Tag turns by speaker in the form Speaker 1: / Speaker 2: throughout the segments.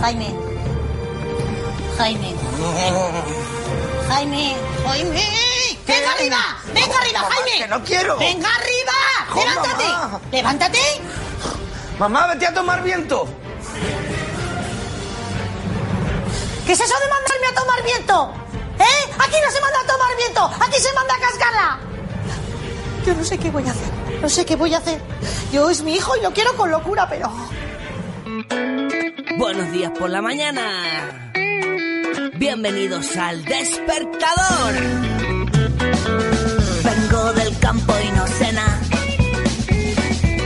Speaker 1: Jaime. Jaime. Jaime. Jaime. ¡Venga arriba! ¡Venga arriba, Jaime!
Speaker 2: que no quiero.
Speaker 1: ¡Venga arriba! ¡Levántate!
Speaker 2: mamá.
Speaker 1: ¡Levántate!
Speaker 2: Mamá, vete a tomar viento.
Speaker 1: ¿Qué es eso de mandarme a tomar viento? ¿Eh? Aquí no se manda a tomar viento, aquí se manda a cascarla. Yo no sé qué voy a hacer, no sé qué voy a hacer. Yo es mi hijo y lo quiero con locura, pero...
Speaker 3: Buenos días por la mañana. Bienvenidos al despertador. Vengo del campo y no cena.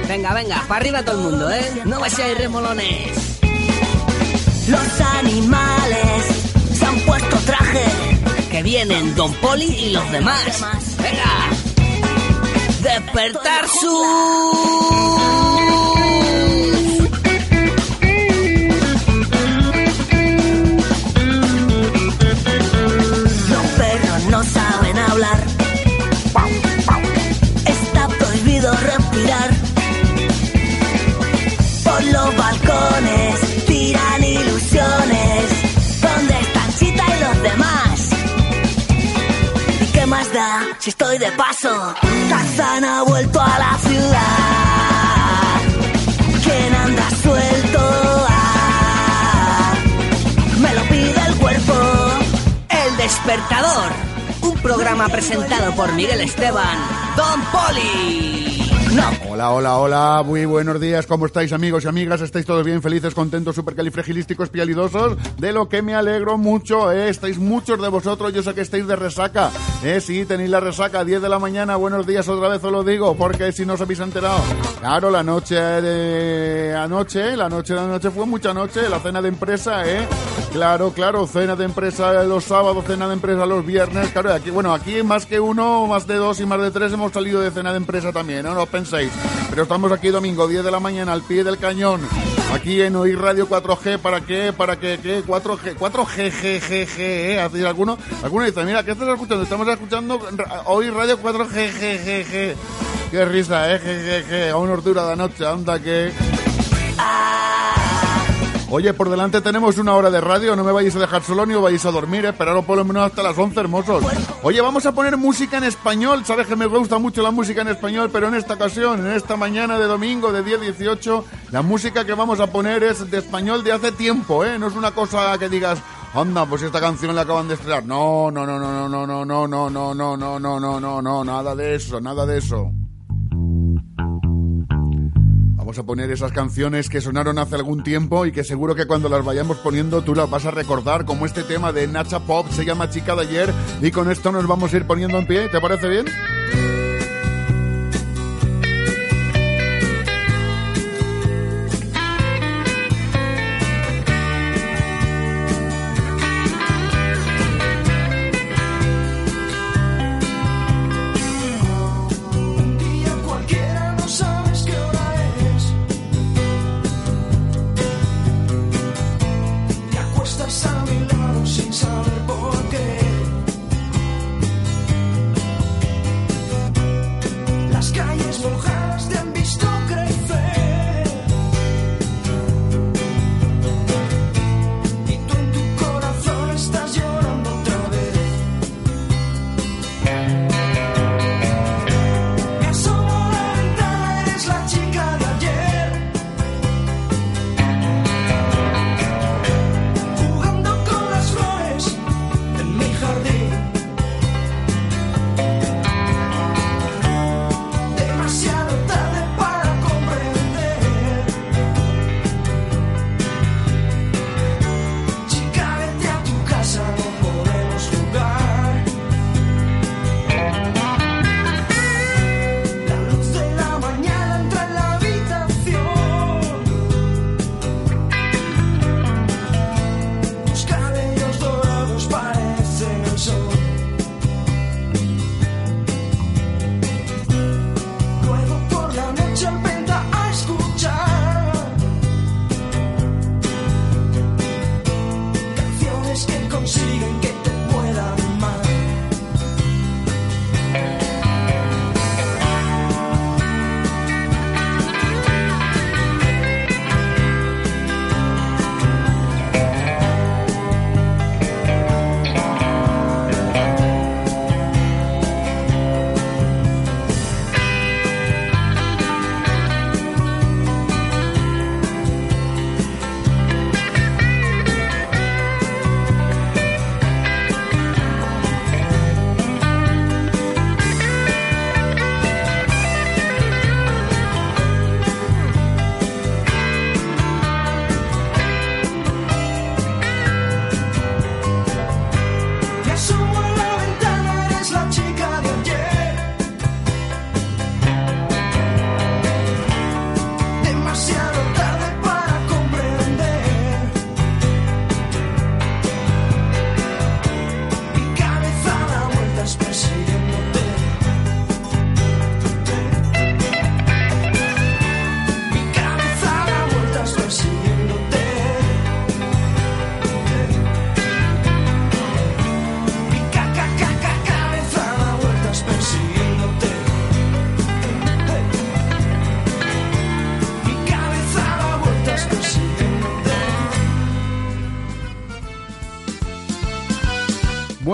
Speaker 3: Venga, venga, para arriba todo el mundo, ¿eh? No a ir remolones. Los animales se han puesto traje. Que vienen Don Poli y los demás. Venga. Despertar su... los balcones tiran ilusiones. ¿Dónde están Chita y los demás? ¿Y qué más da si estoy de paso? Tarzán ha vuelto a la ciudad. ¿Quién anda suelto? Ah, me lo pide el cuerpo. El despertador. Un programa presentado por Miguel Esteban. Don Poli.
Speaker 4: Hola, hola, hola, muy buenos días, ¿cómo estáis amigos y amigas? ¿Estáis todos bien, felices, contentos, supercalifragilísticos, pialidosos? De lo que me alegro mucho, ¿eh? Estáis muchos de vosotros, yo sé que estáis de resaca, ¿eh? Sí, tenéis la resaca, 10 de la mañana, buenos días otra vez os lo digo, porque si no os habéis enterado. Claro, la noche de anoche, la noche de anoche fue mucha noche, la cena de empresa, ¿eh? Claro, claro, cena de empresa los sábados, cena de empresa los viernes, claro, aquí, bueno, aquí más que uno, más de dos y más de tres hemos salido de cena de empresa también, ¿no? No os penséis. Pero estamos aquí domingo, 10 de la mañana, al pie del cañón, aquí en Oír Radio 4G, ¿para qué? ¿Para qué? ¿Qué? 4G, 4G, G, G, G, ¿eh? Así alguno, alguno dice, mira, ¿qué estás escuchando? Estamos escuchando Oír Radio 4G, G, G, G. Qué risa, ¿eh? G, G, G, a una hortura de noche, anda que... Oye, por delante tenemos una hora de radio, no me vayáis a dejar solo ni os vayáis a dormir, esperaros por lo menos hasta las 11, hermosos. Oye, vamos a poner música en español, sabes que me gusta mucho la música en español, pero en esta ocasión, en esta mañana de domingo de 10-18, la música que vamos a poner es de español de hace tiempo, ¿eh? No es una cosa que digas, anda, pues esta canción la acaban de estrenar. No, no, no, no, no, no, no, no, no, no, no, no, no, no, no, nada de eso, nada de eso. Vamos a poner esas canciones que sonaron hace algún tiempo y que seguro que cuando las vayamos poniendo tú las vas a recordar, como este tema de Nacha Pop, se llama Chica de ayer, y con esto nos vamos a ir poniendo en pie, ¿te parece bien?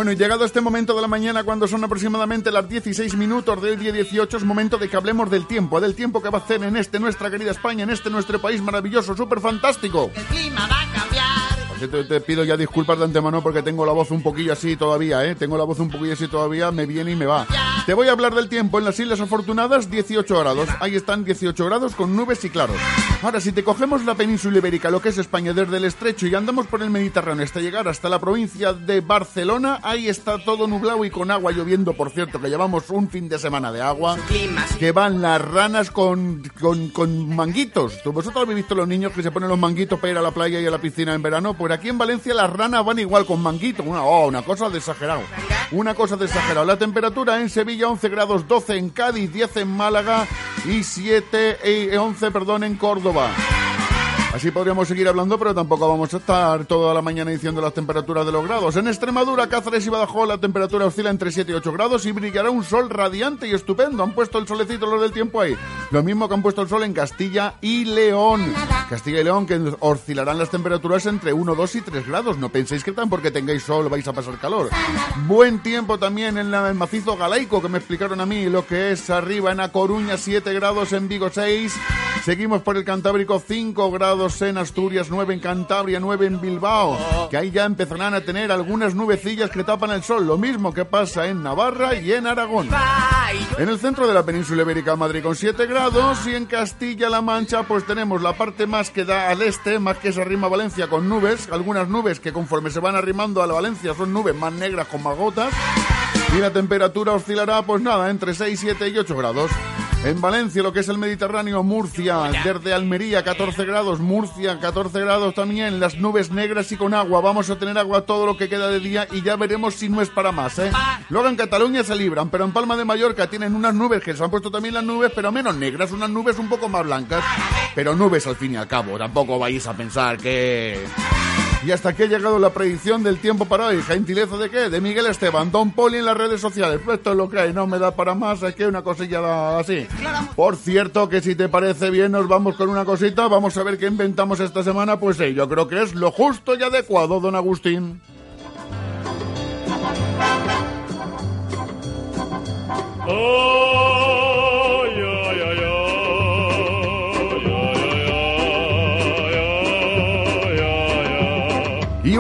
Speaker 4: Bueno, y llegado este momento de la mañana, cuando son aproximadamente las 16 minutos del día 18, es momento de que hablemos del tiempo, del tiempo que va a hacer en este nuestra querida España, en este nuestro país maravilloso, súper fantástico.
Speaker 1: El clima va a cambiar.
Speaker 4: Por cierto, te pido ya disculpas de antemano porque tengo la voz un poquillo así todavía, ¿eh? Tengo la voz un poquillo así todavía, me viene y me va. Te voy a hablar del tiempo en las Islas Afortunadas, 18 grados. Ahí están 18 grados con nubes y claros. Ahora, si te cogemos la península ibérica, lo que es España, desde el estrecho y andamos por el Mediterráneo hasta llegar hasta la provincia de Barcelona, ahí está todo nublado y con agua lloviendo, por cierto, que llevamos un fin de semana de agua. Que van las ranas con, con, con manguitos. ¿Tú- ¿Vosotros habéis visto los niños que se ponen los manguitos para ir a la playa y a la piscina en verano? Pues aquí en Valencia las ranas van igual con manguitos. Una, oh, una cosa de exagerado. Una cosa de exagerado. La temperatura en Sevilla 11 grados 12 en Cádiz, 10 en Málaga y 7, eh, 11 perdón, en Córdoba. Así podríamos seguir hablando, pero tampoco vamos a estar toda la mañana diciendo las temperaturas de los grados. En Extremadura, Cáceres y Badajoz la temperatura oscila entre 7 y 8 grados y brillará un sol radiante y estupendo. Han puesto el solecito los del tiempo ahí. Lo mismo que han puesto el sol en Castilla y León. Castilla y León que oscilarán las temperaturas entre 1, 2 y 3 grados. No penséis que tan porque tengáis sol vais a pasar calor. Buen tiempo también en el macizo galaico que me explicaron a mí lo que es arriba en A Coruña 7 grados, en Vigo 6. Seguimos por el Cantábrico 5 grados en Asturias, 9 en Cantabria, 9 en Bilbao. Que ahí ya empezarán a tener algunas nubecillas que tapan el sol. Lo mismo que pasa en Navarra y en Aragón. En el centro de la península ibérica, Madrid con 7 grados y en Castilla-La Mancha pues tenemos la parte más que da al este, más que se arrima Valencia con nubes, algunas nubes que conforme se van arrimando a la Valencia son nubes más negras con más gotas y la temperatura oscilará pues nada, entre 6, 7 y 8 grados. En Valencia, lo que es el Mediterráneo, Murcia, desde Almería 14 grados, Murcia 14 grados también, las nubes negras y con agua. Vamos a tener agua todo lo que queda de día y ya veremos si no es para más, ¿eh? Luego en Cataluña se libran, pero en Palma de Mallorca tienen unas nubes que se han puesto también las nubes, pero menos negras, unas nubes un poco más blancas. Pero nubes al fin y al cabo, tampoco vais a pensar que... Y hasta aquí ha llegado la predicción del tiempo para hoy. ¿Gentileza de qué? De Miguel Esteban, Don Poli en las redes sociales. Pues esto es lo que hay, no me da para más, es que una cosilla así. Por cierto, que si te parece bien, nos vamos con una cosita. Vamos a ver qué inventamos esta semana. Pues sí, yo creo que es lo justo y adecuado, don Agustín. Y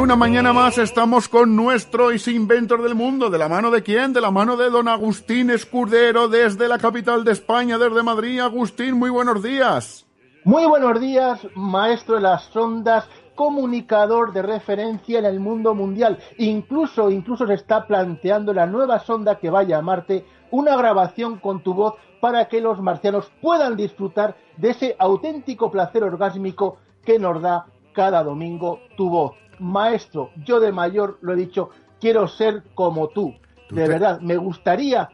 Speaker 4: una mañana más estamos con nuestro Inventor del Mundo. ¿De la mano de quién? De la mano de don Agustín Escudero desde la capital de España, desde Madrid. Agustín, muy buenos días.
Speaker 5: Muy buenos días, maestro de las ondas, comunicador de referencia en el mundo mundial. Incluso, incluso se está planteando la nueva sonda que vaya a Marte, una grabación con tu voz para que los marcianos puedan disfrutar de ese auténtico placer orgásmico que nos da cada domingo tu voz. Maestro, yo de mayor lo he dicho, quiero ser como tú.
Speaker 4: Tú
Speaker 5: De
Speaker 4: te-
Speaker 5: verdad, me gustaría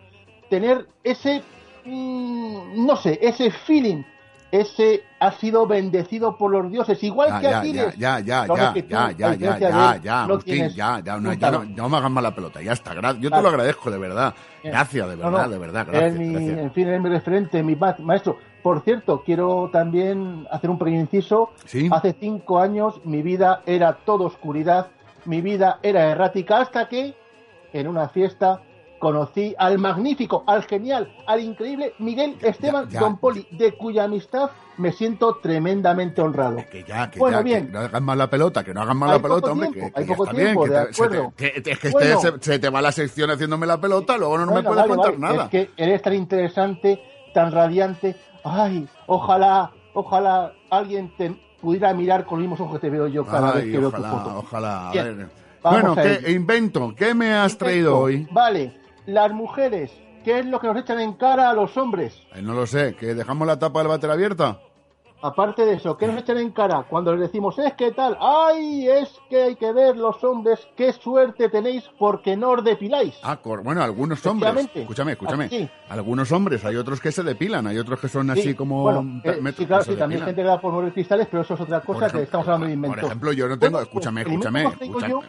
Speaker 5: tener ese, mm, no sé, ese feeling ese ha sido bendecido por los dioses, igual
Speaker 4: Ya,
Speaker 5: que
Speaker 4: ya,
Speaker 5: Aquiles.
Speaker 4: ya, ya, ya,
Speaker 5: tú,
Speaker 4: ya, ya, ya, ya, ya,
Speaker 5: no
Speaker 4: Agustín, ya, ya, no, ya no, no me hagas mala pelota, ya está, yo te
Speaker 5: Vale.
Speaker 4: lo agradezco, de verdad. Gracias, de
Speaker 5: No,
Speaker 4: verdad,
Speaker 5: no,
Speaker 4: de verdad, gracias.
Speaker 5: mi-
Speaker 4: gracias.
Speaker 5: En fin, es mi referente, mi ma- maestro. Por cierto, quiero también hacer un pequeño inciso.
Speaker 4: Sí.
Speaker 5: Hace cinco años mi vida era todo oscuridad, mi vida era errática, hasta que en una fiesta conocí al magnífico, al genial, al increíble Miguel Esteban
Speaker 4: ya.
Speaker 5: Don Poli, de cuya amistad me siento tremendamente honrado.
Speaker 4: Que ya, que
Speaker 5: Bueno,
Speaker 4: ya,
Speaker 5: bien.
Speaker 4: que no hagas más la pelota, que no hagas más la pelota, hombre,
Speaker 5: tiempo,
Speaker 4: que,
Speaker 5: hay
Speaker 4: ya
Speaker 5: poco tiempo,
Speaker 4: bien, que
Speaker 5: de
Speaker 4: te- se te-
Speaker 5: acuerdo.
Speaker 4: que- es que
Speaker 5: Bueno.
Speaker 4: este- se, se te va la sección haciéndome la pelota, luego no me
Speaker 5: Bueno,
Speaker 4: puedes
Speaker 5: vale,
Speaker 4: contar
Speaker 5: vale.
Speaker 4: nada.
Speaker 5: Es que eres tan interesante, tan radiante. Ay, ojalá, ojalá alguien te pudiera mirar con los mismos ojos que te veo yo cada
Speaker 4: Ay,
Speaker 5: vez que veo
Speaker 4: ojalá,
Speaker 5: tu foto.
Speaker 4: ojalá. a ver. Bueno,
Speaker 5: a
Speaker 4: ¿qué invento? ¿Qué me has traído hoy?
Speaker 5: Vale, las mujeres, ¿qué es lo que nos echan en cara a los hombres?
Speaker 4: Eh, no lo sé, que dejamos la tapa del váter abierta.
Speaker 5: Aparte de eso, ¿qué nos echan en cara cuando les decimos, es que tal? ¡Ay! Es que hay que ver los hombres, qué suerte tenéis porque no os depiláis.
Speaker 4: Ah, bueno, algunos hombres. Escúchame, escúchame.
Speaker 5: Así.
Speaker 4: Algunos hombres, hay otros que se depilan, hay otros que son así
Speaker 5: Sí,
Speaker 4: como.
Speaker 5: bueno, eh, sí, claro, sí, también gente que da por mover cristales, pero eso es otra cosa que estamos hablando de inventos.
Speaker 4: Por ejemplo, yo no tengo.
Speaker 5: Bueno,
Speaker 4: escúchame,
Speaker 5: invento
Speaker 4: escúchame, escúchame,
Speaker 5: yo-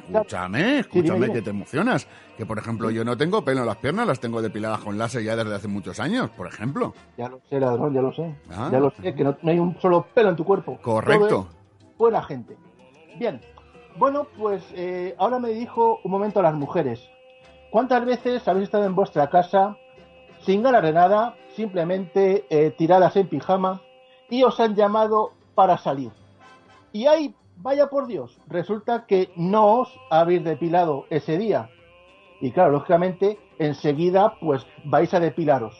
Speaker 4: escúchame, escúchame, que te emocionas. Que por ejemplo, yo no tengo pelo en las piernas, las tengo depiladas con láser ya desde hace muchos años, por ejemplo.
Speaker 5: Ya lo sé, ladrón, ya lo sé.
Speaker 4: Ah.
Speaker 5: Ya lo sé, que no, no hay un solo pelo en tu cuerpo.
Speaker 4: Correcto.
Speaker 5: Buena gente. Bien, Bueno, pues eh, ahora me dijo un momento a las mujeres. ¿Cuántas veces habéis estado en vuestra casa sin ganar de nada, simplemente eh, tiradas en pijama y os han llamado para salir? Y ahí, vaya por Dios, resulta que no os habéis depilado ese día. Y claro, lógicamente, enseguida pues vais a depilaros.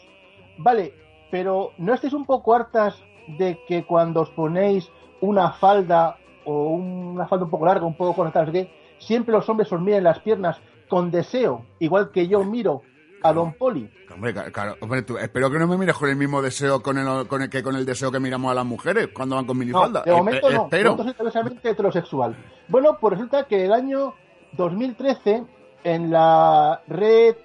Speaker 5: Vale, pero ¿no estáis un poco hartas de que cuando os ponéis una falda o una falda un poco larga, un poco conectada, siempre los hombres os miren las piernas con deseo, igual que yo miro a Don Poli?
Speaker 4: Hombre, claro, hombre, tú- espero que no me mires con el mismo deseo con el, con el- que con el deseo que miramos a las mujeres cuando van con
Speaker 5: No,
Speaker 4: minifalda.
Speaker 5: de momento
Speaker 4: Eh, eh,
Speaker 5: no.
Speaker 4: Espero.
Speaker 5: soy totalmente heterosexual. Bueno, pues resulta que el año 2013, en la red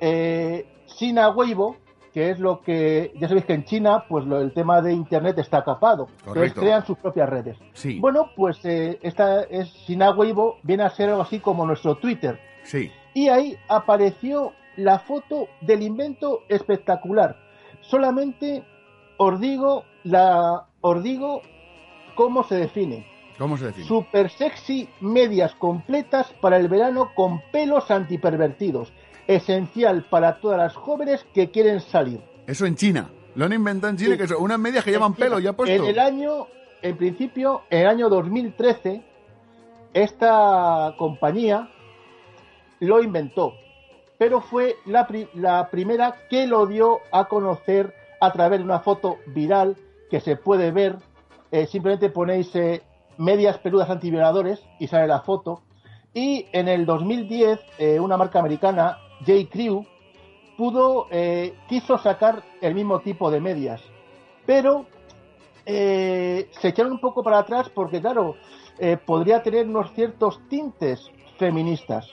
Speaker 5: eh, Sina Weibo, que es lo que, ya sabéis que en China, pues lo- el tema de Internet está capado. Entonces crean sus propias redes.
Speaker 4: Sí.
Speaker 5: Bueno, pues eh, esta es Sina Weibo, viene a ser algo así como nuestro Twitter.
Speaker 4: Sí.
Speaker 5: Y ahí apareció la foto del invento espectacular. Solamente os digo, la, os digo cómo se define.
Speaker 4: ¿Cómo se define?
Speaker 5: Super sexy medias completas para el verano con pelos antipervertidos. Esencial para todas las jóvenes que quieren salir.
Speaker 4: Eso en China. Lo han inventado en China,
Speaker 5: Sí.
Speaker 4: que son unas medias que llevan pelo ya puesto.
Speaker 5: En el año, en principio, en el año 2013, esta compañía lo inventó, pero fue la, pri- la primera que lo dio a conocer a través de una foto viral que se puede ver. Eh, simplemente ponéis eh, medias peludas antivioladores y sale la foto. Y en el 2010, eh, una marca americana, J. Crew, pudo, quiso sacar el mismo tipo de medias, pero se echaron un poco para atrás porque, claro, podría tener unos ciertos tintes feministas.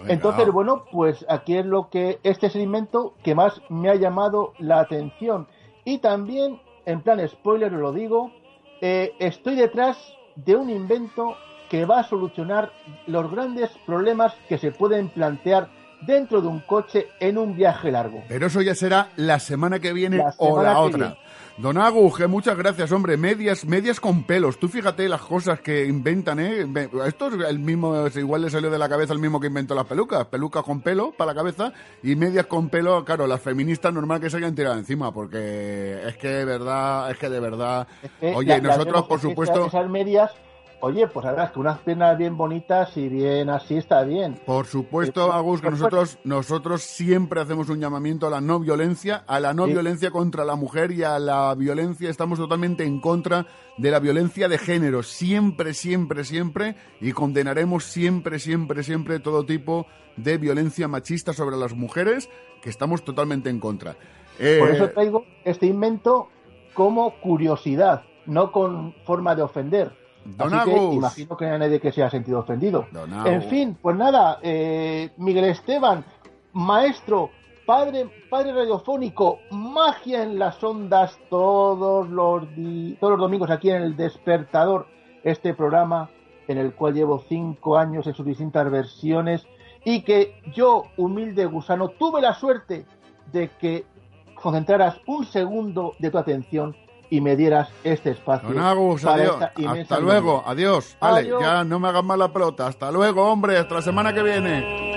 Speaker 4: Venga.
Speaker 5: Entonces, bueno, pues aquí es lo que este es el invento que más me ha llamado la atención. Y también, en plan spoiler, lo digo, eh, estoy detrás de un invento que va a solucionar los grandes problemas que se pueden plantear dentro de un coche en un viaje largo.
Speaker 4: Pero eso ya será la semana que viene
Speaker 5: La
Speaker 4: o la otra.
Speaker 5: viene.
Speaker 4: Don Agus, que muchas gracias, hombre. Medias, medias con pelos. Tú fíjate las cosas que inventan, ¿eh? Esto es el mismo, igual le salió de la cabeza el mismo que inventó las pelucas. Pelucas con pelo para la cabeza y medias con pelo, claro, las feministas normal que se hayan tirado encima, porque es que de verdad, es que de verdad.
Speaker 5: Eh,
Speaker 4: Oye,
Speaker 5: la-
Speaker 4: nosotros, por supuesto.
Speaker 5: Esas, esas medias, oye, pues la verdad es que unas piernas bien bonitas y bien así está bien.
Speaker 4: Por supuesto,
Speaker 5: Eh,
Speaker 4: Agus, que nosotros, nosotros siempre hacemos un llamamiento a la no violencia, a la no
Speaker 5: Sí.
Speaker 4: violencia contra la mujer y a la violencia, estamos totalmente en contra de la violencia de género, siempre, siempre, siempre, y condenaremos siempre, siempre, siempre todo tipo de violencia machista sobre las mujeres, que estamos totalmente en contra. Eh,
Speaker 5: Por eso traigo este invento como curiosidad, no con forma de ofender.
Speaker 4: Don
Speaker 5: Así que imagino que no hay nadie que se haya sentido ofendido. En fin, pues nada, eh, Miguel Esteban, maestro, padre, padre radiofónico, magia en las ondas todos los, di- todos los domingos aquí en el Despertador, este programa en el cual llevo cinco años en sus distintas versiones y que yo, humilde gusano, tuve la suerte de que concentraras un segundo de tu atención y me dieras este espacio.
Speaker 4: Don Agus, adiós. Hasta luego, adiós. Vale,
Speaker 5: Adiós.
Speaker 4: ya no me hagas más la pelota. Hasta luego, hombre, hasta la semana que viene.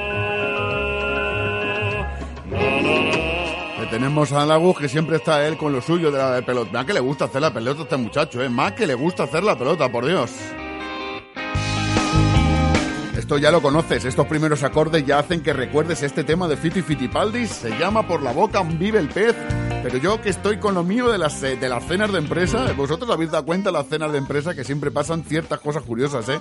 Speaker 4: Tenemos a Agus que siempre está él con lo suyo de la pelota. Mira que le gusta hacer la pelota a este muchacho, ¿eh? Más que le gusta hacer la pelota, por Dios. Esto ya lo conoces, estos primeros acordes ya hacen que recuerdes este tema de Fiti Fitipaldis, se llama Por la boca vive el pez, pero yo que estoy con lo mío de las, eh, de las cenas de empresa, vosotros habéis dado cuenta de las cenas de empresa que siempre pasan ciertas cosas curiosas, ¿eh?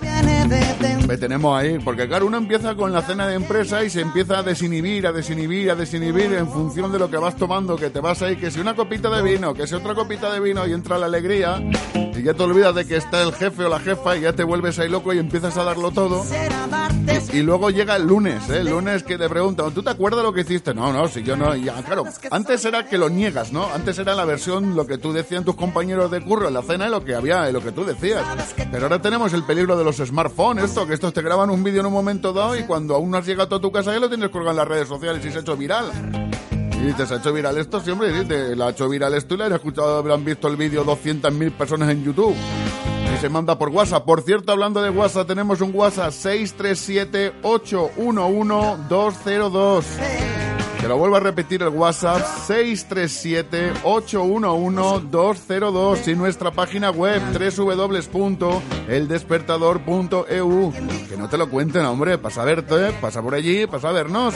Speaker 4: Me tenemos ahí, porque claro, uno empieza con la cena de empresa y se empieza a desinhibir, a desinhibir, a desinhibir en función de lo que vas tomando, que te vas ahí, que si una copita de vino, que si otra copita de vino y entra la alegría y ya te olvidas de que está el jefe o la jefa y ya te vuelves ahí loco y empiezas a darlo todo. Y luego llega el lunes, ¿eh? El lunes que te preguntan, ¿tú te acuerdas lo que hiciste? No, no, si yo no. Claro, antes era que lo niegas, Antes era la versión, lo que tú decían tus compañeros de curro en la cena y lo que había, y lo que tú decías. Pero ahora tenemos el peligro de los smartphones, esto, que estos te graban un vídeo en un momento dado y cuando aún no has llegado a tu casa ya lo tienes colgado en las redes sociales y se ha hecho viral. Y dices, ¿se ha hecho viral esto? Sí, hombre, sí, te- la ha hecho viral esto y le han escuchado, habrán visto el vídeo 200.000 personas en YouTube. Y se manda por WhatsApp. Por cierto, hablando de WhatsApp, tenemos un WhatsApp 637-811-202. Te lo vuelvo a repetir el WhatsApp 637-811-202 y nuestra página web www.eldespertador.eu. Que no te lo cuenten, hombre, pasa a verte, pasa por allí, pasa a vernos.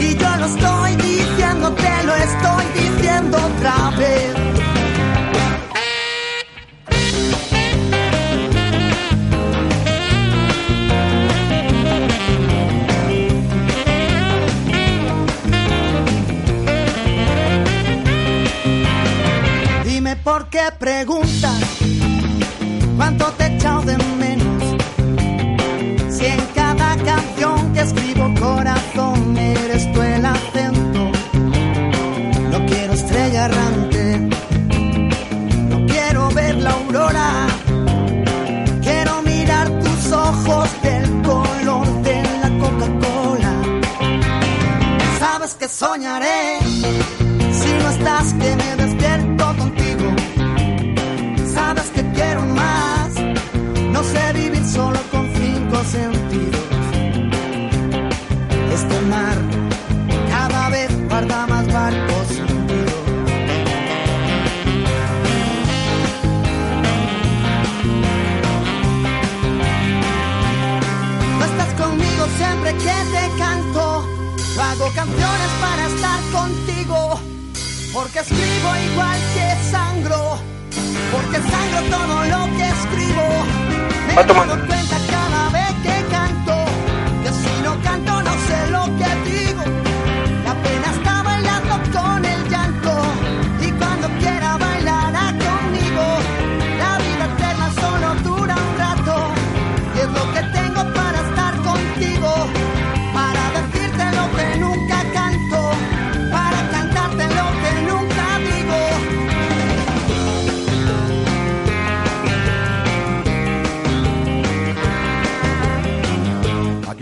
Speaker 6: Y yo lo estoy diciendo, te lo estoy diciendo otra vez. Por qué preguntas cuánto te he echado de menos. Si en cada canción que escribo corazón eres tú el acento. No quiero estrella errante, no quiero ver la aurora. Quiero mirar tus ojos del color de la Coca-Cola. Sabes que soñaré si no estás que me. Sabes que quiero más. No sé vivir solo con cinco sentidos. Este mar cada vez guarda más barcos. No estás conmigo siempre que te canto. Hago canciones. Porque escribo igual que sangro. Porque sangro todo lo que escribo. Me
Speaker 2: Va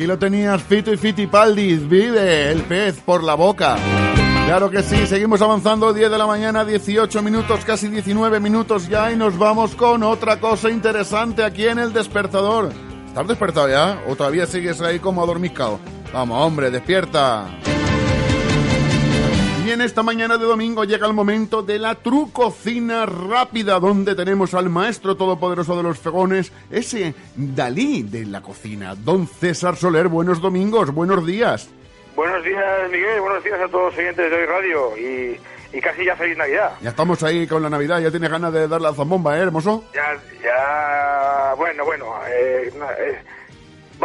Speaker 6: Lo
Speaker 4: tenías, Fito y Fitipaldis, vive el pez por la boca. Claro que sí, seguimos avanzando, 10 de la mañana, 18 minutos, casi 19 minutos ya y nos vamos con otra cosa interesante aquí en el despertador. ¿Estás despertado ya? ¿O todavía sigues ahí como adormicado? Vamos, hombre, despierta. Y en esta mañana de domingo llega el momento de la trucocina rápida, donde tenemos al maestro todopoderoso de los fegones, ese Dalí de la cocina, don César Soler. Buenos domingos, buenos días.
Speaker 7: Buenos días, Miguel. Buenos días a todos los oyentes de hoy radio. Y, y casi ya feliz Navidad.
Speaker 4: Ya estamos ahí con la Navidad, ya tienes ganas de dar la zambomba, ¿eh, hermoso?
Speaker 7: Ya, ya. Bueno, bueno. eh, eh,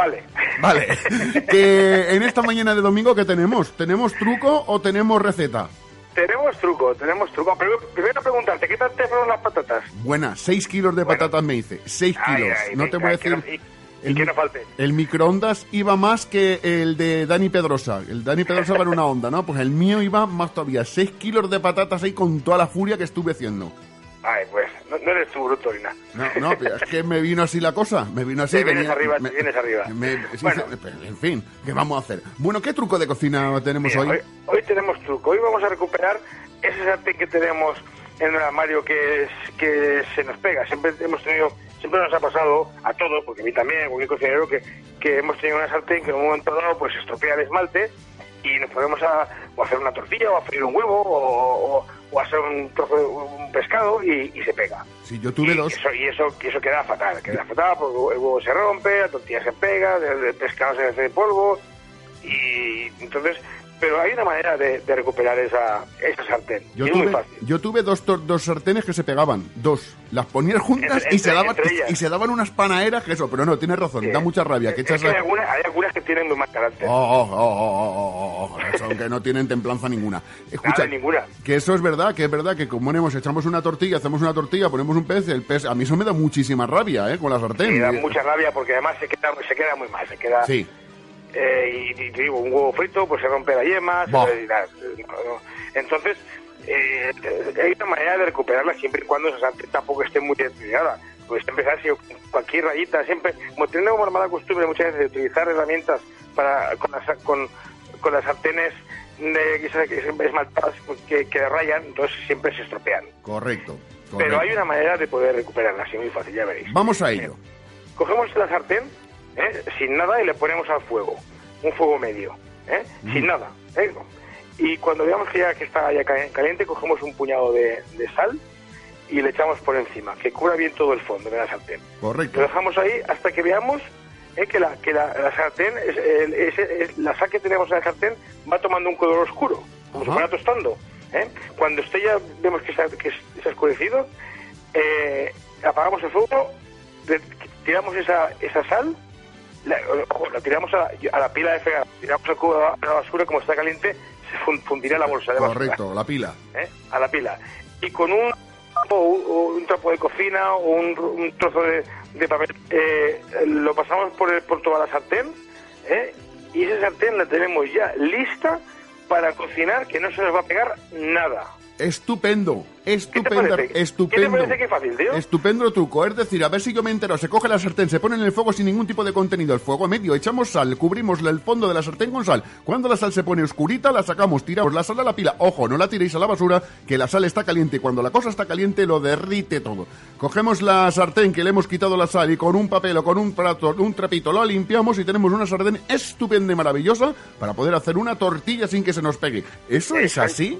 Speaker 7: vale.
Speaker 4: Vale. que en esta mañana de domingo, ¿qué tenemos? ¿Tenemos truco o tenemos receta?
Speaker 7: tenemos truco, tenemos truco. Primero preguntarte, ¿qué tal te fueron las patatas?
Speaker 4: Buena, 6 kilos de
Speaker 7: Bueno.
Speaker 4: patatas me hice. 6
Speaker 7: Ay,
Speaker 4: kilos.
Speaker 7: ay,
Speaker 4: no te voy a
Speaker 7: que
Speaker 4: decir.
Speaker 7: no- y que no falte.
Speaker 4: El microondas iba más que el de Dani Pedrosa. El Dani Pedrosa va en una onda, ¿no? Pues el mío iba más todavía. 6 kilos de patatas ahí con toda la furia que estuve haciendo.
Speaker 7: Ay, pues, no, no eres tú, bruto, ni nada.
Speaker 4: No, no, pero es que me vino así la cosa. Me vino así.
Speaker 7: Te vienes arriba,
Speaker 4: me-
Speaker 7: te vienes arriba.
Speaker 4: me- sí,
Speaker 7: Bueno.
Speaker 4: en fin, ¿qué vamos a hacer? Bueno, ¿qué truco de cocina tenemos
Speaker 7: Mira,
Speaker 4: hoy?
Speaker 7: hoy, hoy tenemos truco. Hoy vamos a recuperar ese sartén que tenemos en el armario que, es- que se nos pega. Siempre hemos tenido, siempre nos ha pasado a todos, porque a mí también, a cualquier cocinero, que, que hemos tenido una sartén que en un momento dado pues estropea el esmalte y nos ponemos a o hacer una tortilla o a freír un huevo o, o- o hacer un trozo de un pescado y, y se pega.
Speaker 4: Sí, yo tuve
Speaker 7: y
Speaker 4: dos.
Speaker 7: Eso, y eso, y eso queda fatal, queda fatal porque el huevo se rompe, la tortilla se pega, el, el pescado se hace polvo y entonces, pero hay una manera de, de recuperar esa, esa sartén.
Speaker 4: Yo
Speaker 7: es muy
Speaker 4: tuve,
Speaker 7: fácil.
Speaker 4: yo tuve dos, dos sartenes que se pegaban, dos. Las ponías juntas
Speaker 7: Entre-
Speaker 4: y, se daban, y se daban unas panaderas que eso, pero no, tienes razón,
Speaker 7: Sí.
Speaker 4: da mucha rabia. Que
Speaker 7: Es
Speaker 4: echas
Speaker 7: que hay, algunas, hay algunas que tienen mal carácter.
Speaker 4: Oh, oh, oh, oh, oh, oh, oh, eso, que no tienen templanza ninguna. Escucha,
Speaker 7: Nada, ninguna.
Speaker 4: que eso es verdad, que es verdad que como ponemos, echamos una tortilla, hacemos una tortilla, ponemos un pez, el pez, a mí eso me da muchísima rabia, ¿eh? Con la sartén.
Speaker 7: Y da mucha rabia porque además se queda, se queda muy mal, se queda...
Speaker 4: Sí,
Speaker 7: Eh, y, y digo, un huevo frito, pues se rompe la yema. se- la- no. Entonces, eh, hay una manera de recuperarla siempre y cuando esa sartén tampoco esté muy deteriorada. Pues empezar si cualquier rayita, siempre, como mala costumbre muchas veces de utilizar herramientas para con las, con, con las sartenes de esmaltadas que, que rayan, entonces siempre se estropean.
Speaker 4: Correcto.
Speaker 7: Pero
Speaker 4: correcto.
Speaker 7: hay una manera de poder recuperarlas, así muy fácil, ya veréis.
Speaker 4: Vamos a ello.
Speaker 7: Cogemos la sartén ¿eh? sin nada y le ponemos al fuego, un fuego medio, ¿eh?
Speaker 4: Mm.
Speaker 7: sin nada. ¿eh? Y cuando veamos que ya que está ya ca- caliente, cogemos un puñado de, de sal y le echamos por encima, que cubra bien todo el fondo de la sartén.
Speaker 4: Correcto.
Speaker 7: Lo dejamos ahí hasta que veamos que, la, que la, la sartén, es, el- es- es- la sal que tenemos en la sartén va tomando un color oscuro, como si fuera tostando. ¿eh? Cuando esté ya, vemos que, está, que se ha oscurecido, eh, apagamos el fuego, tiramos esa, esa sal, la, ojo, la tiramos a la, a la pila de fregar, tiramos al cubo a la basura, como está caliente, se fun- fundirá la bolsa de basura.
Speaker 4: Correcto, la pila.
Speaker 7: ¿eh? a la pila. Y con un, o un, o un trapo de cocina o un, un trozo de, de papel, eh, lo pasamos por, el- por toda la sartén ¿eh? y esa sartén la tenemos ya lista para cocinar, que no se nos va a pegar nada.
Speaker 4: Estupendo, estupendo, estupendo.
Speaker 7: ¿Qué te parece que fácil, tío?
Speaker 4: Estupendo truco, es decir, a ver si yo me entero, se coge la sartén, se pone en el fuego sin ningún tipo de contenido, el fuego a medio, echamos sal, cubrimos el fondo de la sartén con sal. Cuando la sal se pone oscurita, la sacamos, tiramos la sal a la pila. Ojo, no la tiréis a la basura, que la sal está caliente y cuando la cosa está caliente lo derrite todo. Cogemos la sartén que le hemos quitado la sal y con un papel o con un plato, un trapito lo limpiamos y tenemos una sartén estupenda y maravillosa para poder hacer una tortilla sin que se nos pegue. ¿Eso es así?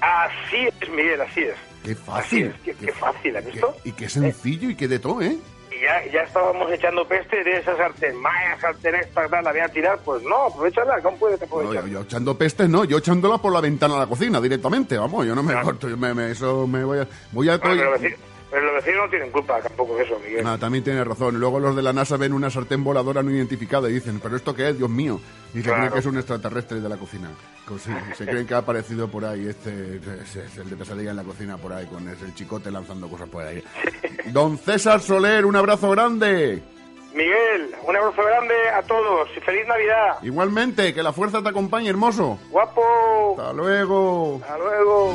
Speaker 7: Así es, Miguel, así es.
Speaker 4: Qué
Speaker 7: Así
Speaker 4: fácil.
Speaker 7: es, qué, qué fácil, ¿has
Speaker 4: Qué-
Speaker 7: visto?
Speaker 4: y qué sencillo y qué de todo, ¿eh?
Speaker 7: Y ya, ya estábamos echando peste de esa sartén. Vaya sartén esta, tal, la voy a tirar. Pues no, aprovechala, ¿cómo puedes
Speaker 4: No,
Speaker 7: aprovechar?
Speaker 4: yo, yo echando pestes no, yo echándola por la ventana a la cocina directamente, vamos, yo no me corto, yo me, me- eso me voy a... Voy a
Speaker 7: Bueno, pero, los vecinos, no tienen culpa tampoco de eso, Miguel.
Speaker 4: Ah, también tienes razón. Luego los de la NASA ven una sartén voladora no identificada y dicen, ¿pero esto qué es? Dios mío. Y se
Speaker 7: Claro.
Speaker 4: creen que es un extraterrestre de la cocina. Se creen que ha aparecido por ahí este, es, es el de pesadilla en la cocina por ahí, con ese- el chicote lanzando cosas por ahí. Don César Soler, un abrazo grande.
Speaker 7: Miguel, un abrazo grande a todos y feliz Navidad.
Speaker 4: Igualmente, que la fuerza te acompañe, hermoso.
Speaker 7: Guapo.
Speaker 4: Hasta luego.
Speaker 7: Hasta luego.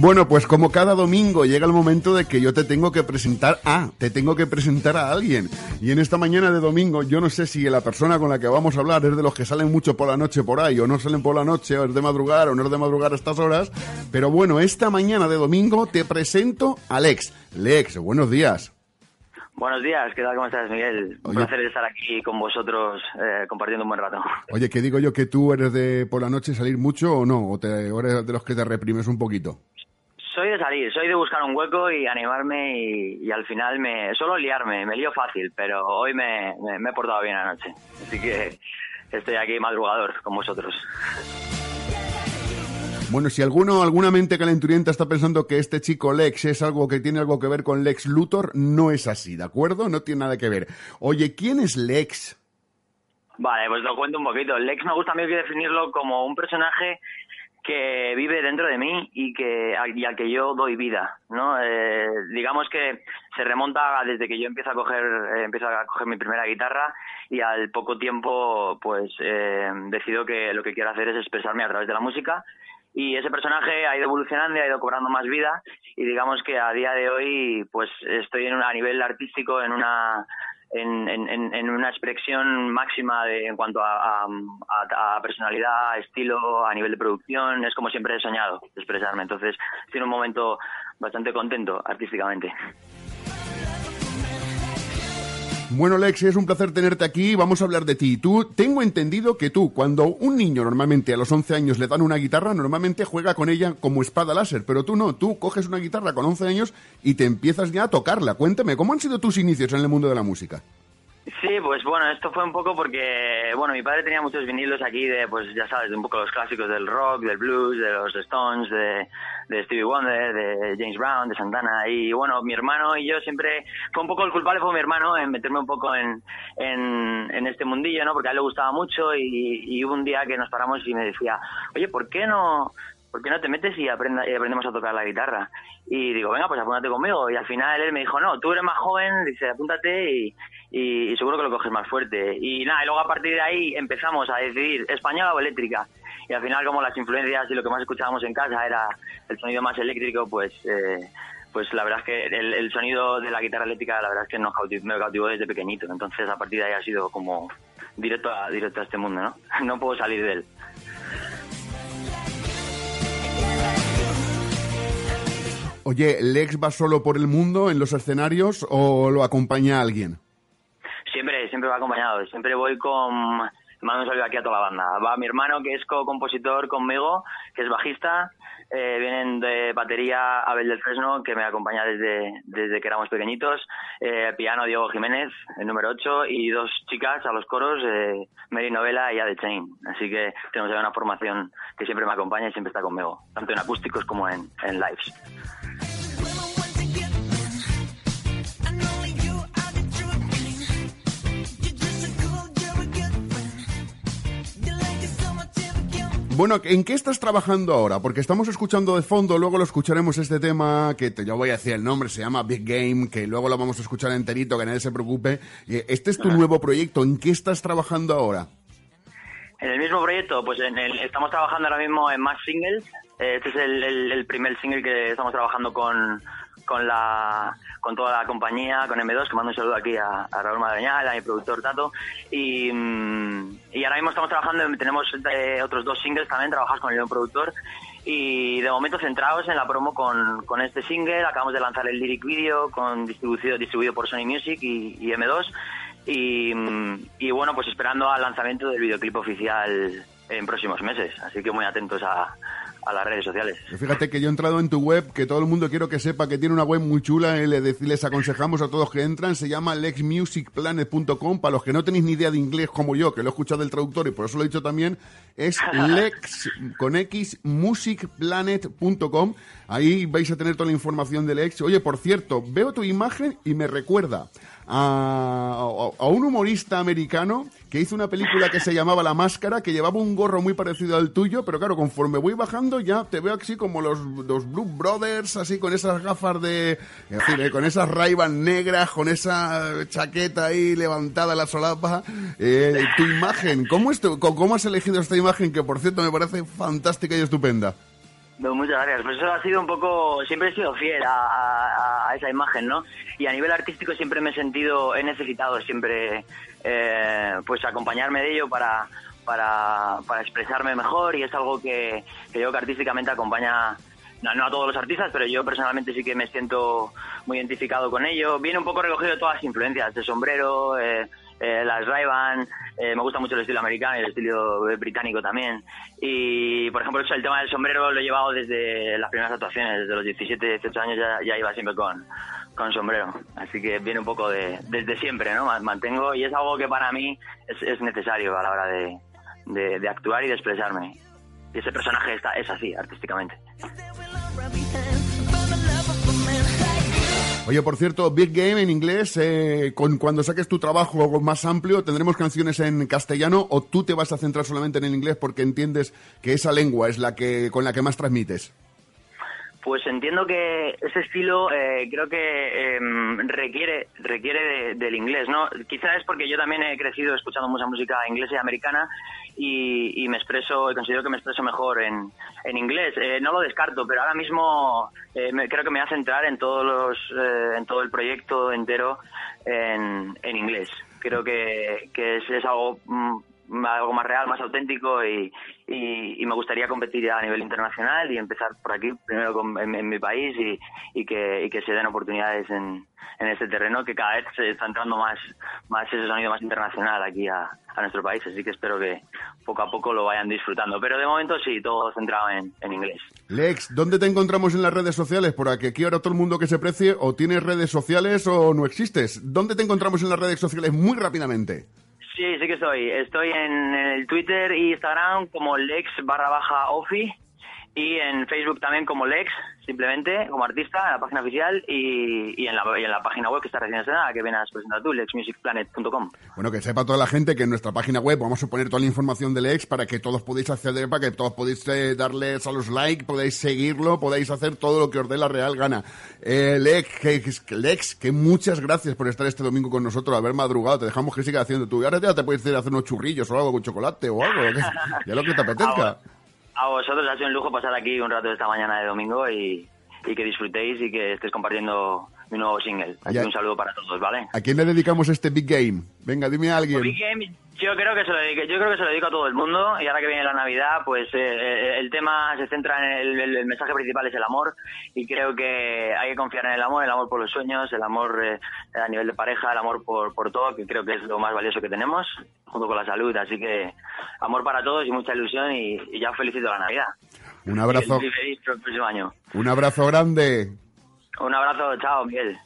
Speaker 4: Bueno, pues como cada domingo llega el momento de que yo te tengo que presentar a, te tengo que presentar a alguien. Y en esta mañana de domingo, yo no sé si la persona con la que vamos a hablar es de los que salen mucho por la noche por ahí, o no salen por la noche, o es de madrugar, o no es de madrugar a estas horas. Pero bueno, esta mañana de domingo te presento a Lex. Lex, buenos días.
Speaker 8: Buenos días, ¿qué tal? ¿Cómo estás, Miguel? Un
Speaker 4: Oye.
Speaker 8: placer estar aquí con vosotros eh, compartiendo un buen rato.
Speaker 4: Oye, ¿qué digo yo que tú eres de por la noche salir mucho o no? ¿O, te, o eres de los que te reprimes un poquito?
Speaker 8: Soy de salir, soy de buscar un hueco y animarme y, y al final me suelo liarme, me lío fácil, pero hoy me, me- me he portado bien anoche. Así que estoy aquí madrugador con vosotros.
Speaker 4: Bueno, si alguno, alguna mente calenturienta está pensando que este chico Lex es algo que tiene algo que ver con Lex Luthor, no es así, ¿de acuerdo? No tiene nada que ver. Oye, ¿quién es Lex?
Speaker 8: Vale, pues lo cuento un poquito. Lex me gusta a mí definirlo como un personaje que vive dentro de mí y que y al que yo doy vida, ¿no? Eh, digamos que se remonta desde que yo empiezo a coger eh, a coger mi primera guitarra y al poco tiempo pues eh, decido que lo que quiero hacer es expresarme a través de la música y ese personaje ha ido evolucionando y ha ido cobrando más vida y digamos que a día de hoy pues estoy en un- a nivel artístico en una en, en- en- una expresión máxima de, en cuanto a, a- a- personalidad, estilo, a nivel de producción. Es como siempre he soñado expresarme. Entonces, estoy en un momento bastante contento artísticamente.
Speaker 4: Bueno, Lex, es un placer tenerte aquí. Vamos a hablar de ti. Tú, tengo entendido que tú, cuando un niño normalmente a los 11 años le dan una guitarra, normalmente juega con ella como espada láser, pero tú no. Tú coges una guitarra con 11 años y te empiezas ya a tocarla. Cuéntame, ¿cómo han sido tus inicios en el mundo de la música?
Speaker 8: Sí, pues bueno, esto fue un poco porque, bueno, mi padre tenía muchos vinilos aquí de, pues ya sabes, de un poco los clásicos del rock, del blues, de los Stones, de, de Stevie Wonder, de James Brown, de Santana. Y bueno, mi hermano y yo siempre, fue un poco el culpable fue mi hermano en meterme un poco en, en, en este mundillo, ¿no? Porque a él le gustaba mucho y, y hubo un día que nos paramos y me decía, oye, ¿por qué no, ¿por qué no te metes y, aprenda, y aprendemos a tocar la guitarra? Y digo, venga, pues apúntate conmigo. Y al final él me dijo, no, tú eres más joven, dice, apúntate y, y, seguro que lo coges más fuerte. Y nada, y luego a partir de ahí empezamos a decidir española o eléctrica. Y al final, como las influencias y lo que más escuchábamos en casa era el sonido más eléctrico, pues... Eh, pues la verdad es que el, sonido de la guitarra eléctrica la verdad es que nos me cautivó desde pequeñito entonces a partir de ahí ha sido como directo a directo a este mundo no no puedo salir de él
Speaker 4: Oye, ¿Lex va solo por el mundo en los escenarios o lo acompaña alguien?
Speaker 8: Siempre, siempre va acompañado. Siempre voy con... Mando un saludo aquí a toda la banda. Va mi hermano, que es co-compositor conmigo, que es bajista. Eh, vienen de batería Abel del Fresno, que me acompaña desde, desde que éramos pequeñitos. Eh, piano Diego Jiménez, el número 8. Y dos chicas a los coros, eh, Mary Novela y Ade Chain. Así que tenemos ahí una formación que siempre me acompaña y siempre está conmigo, tanto en acústicos como en, en lives.
Speaker 4: Bueno, ¿en qué estás trabajando ahora? Porque estamos escuchando de fondo, luego lo escucharemos este tema, que te, yo voy a decir el nombre, se llama Big Game, que luego lo vamos a escuchar enterito, que nadie se preocupe. Este es tu nuevo proyecto, ¿en qué estás trabajando ahora?
Speaker 8: En el mismo proyecto, pues estamos trabajando ahora mismo en más singles. Este es el primer single que estamos trabajando con, con la con toda la compañía, con M2, que mando un saludo aquí a, Raúl Madreñal, a mi productor Tato. Y, mm, y ahora mismo estamos trabajando, tenemos eh, otros dos singles también, trabajamos con el mismo productor. Y de momento centrados en la promo con, con este single, acabamos de lanzar el lyric video con distribuido, distribuido por Sony Music y, y M2. Y, mm, y bueno, pues esperando al lanzamiento del videoclip oficial en próximos meses. Así que muy atentos a, a las redes sociales.
Speaker 4: Fíjate que yo he entrado en tu web, que todo el mundo quiero que sepa que tiene una web muy chula, y les aconsejamos a todos que entran, se llama lexmusicplanet.com, para los que no tenéis ni idea de inglés como yo, que lo he escuchado del traductor y por eso lo he dicho también, es lex con x musicplanet.com, ahí vais a tener toda la información del Lex. Oye, por cierto, veo tu imagen y me recuerda a, a, un humorista americano que hizo una película que se llamaba La Máscara, que llevaba un gorro muy parecido al tuyo, pero claro, conforme voy bajando ya te veo así como los, los Blue Brothers, así con esas gafas de... En fin, eh, con esas ray negras, con esa chaqueta ahí levantada la solapa. Eh, tu imagen, ¿cómo, es ¿cómo has elegido esta imagen que por cierto me parece fantástica y estupenda?
Speaker 8: Muchas gracias. Pues eso ha sido un poco, siempre he sido fiel a, esa imagen, ¿no? Y a nivel artístico siempre me he sentido, he necesitado siempre, eh, pues acompañarme de ello para, para, expresarme mejor y es algo que, que yo que artísticamente acompaña no, no, a todos los artistas, pero yo personalmente sí que me siento muy identificado con ello. Viene un poco recogido todas las influencias, de sombrero, eh, eh, las ray eh, me gusta mucho el estilo americano y el estilo británico también. Y, por ejemplo, el tema del sombrero lo he llevado desde las primeras actuaciones, desde los 17, 18 años ya, ya iba siempre con, con sombrero. Así que viene un poco de, desde siempre, ¿no? Mantengo, y es algo que para mí es, es necesario a la hora de, de, de, actuar y de expresarme. Y ese personaje está, es así, artísticamente.
Speaker 4: Oye, por cierto, Big Game en inglés, eh, con, cuando saques tu trabajo más amplio, ¿tendremos canciones en castellano o tú te vas a centrar solamente en el inglés porque entiendes que esa lengua es la que con la que más transmites?
Speaker 8: Pues entiendo que ese estilo eh, creo que em, requiere requiere del inglés, ¿no? Quizás es porque yo también he crecido escuchando mucha música inglesa y americana y, me expreso, considero que me expreso mejor en, en inglés. Eh, no lo descarto, pero ahora mismo eh, creo que me voy a centrar en todos los, en todo el proyecto entero en, en inglés. Creo que, que es, es algo mm, algo más real, más auténtico y, y, me gustaría competir a nivel internacional y empezar por aquí, primero en, mi país y, y, que, y que se den oportunidades en, en este terreno que cada vez se está entrando más, más ese sonido más internacional aquí a, nuestro país, así que espero que poco a poco lo vayan disfrutando. Pero de momento sí, todo centrado en, en inglés.
Speaker 4: Lex, ¿dónde te encontramos en las redes sociales? Por aquí ahora todo el mundo que se precie o tienes redes sociales o no existes. ¿Dónde te encontramos en las redes sociales muy rápidamente?
Speaker 8: Sí, sí que estoy. Estoy en el Twitter e Instagram como Lex barra baja Ofi y en Facebook también como Lex,
Speaker 9: simplemente como artista en la página oficial y, y en, la, y en la página web que está recién estrenada, que vienes presentado tú, lexmusicplanet.com.
Speaker 4: Bueno, que sepa toda la gente que en nuestra página web vamos a poner toda la información del ex para que todos podéis acceder, para que todos podéis eh, darles a los likes, podéis seguirlo, podéis hacer todo lo que os dé la real gana. Eh, Lex, que, Lex, que muchas gracias por estar este domingo con nosotros, haber madrugado. Te dejamos que sigas haciendo tú. Y ahora ya te puedes ir a hacer unos churrillos o algo con chocolate o algo, ya lo que te apetezca.
Speaker 9: A vosotros ha sido un lujo pasar aquí un rato esta mañana de domingo y, y que disfrutéis y que estéis compartiendo mi nuevo single. Así que un saludo para todos, ¿vale?
Speaker 4: ¿A quién le dedicamos este Big Game? Venga, dime a alguien.
Speaker 9: Big Game, yo creo que se lo dedico, yo creo que se lo dedico a todo el mundo y ahora que viene la Navidad, pues eh, eh, el tema se centra en el, el- el mensaje principal es el amor y creo que hay que confiar en el amor, el amor por los sueños, el amor eh, a nivel de pareja, el amor por, por todo, que creo que es lo más valioso que tenemos, junto con la salud. Así que amor para todos y mucha ilusión y, y ya felicito la Navidad.
Speaker 4: Un abrazo,
Speaker 9: Y feliz el próximo año.
Speaker 4: un abrazo grande.
Speaker 9: Un abrazo, chao, Miguel.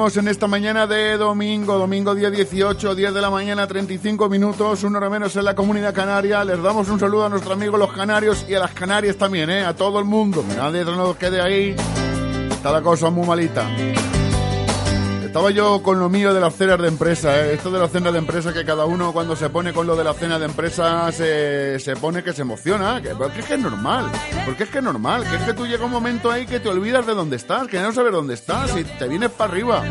Speaker 4: En esta mañana de domingo, domingo día 18, 10 de la mañana, 35 minutos, una hora menos en la comunidad canaria. Les damos un saludo a nuestros amigos los canarios y a las canarias también, ¿eh? a todo el mundo. Nadie nos quede ahí. Está la cosa muy malita. Estaba yo con lo mío de las cenas de empresa, ¿eh? esto de las cenas de empresa que cada uno cuando se pone con lo de la cena de empresa se, se pone que se emociona, que, porque es que es normal, porque es que es normal, que es que tú llega un momento ahí que te olvidas de dónde estás, que no sabes dónde estás y te vienes para arriba.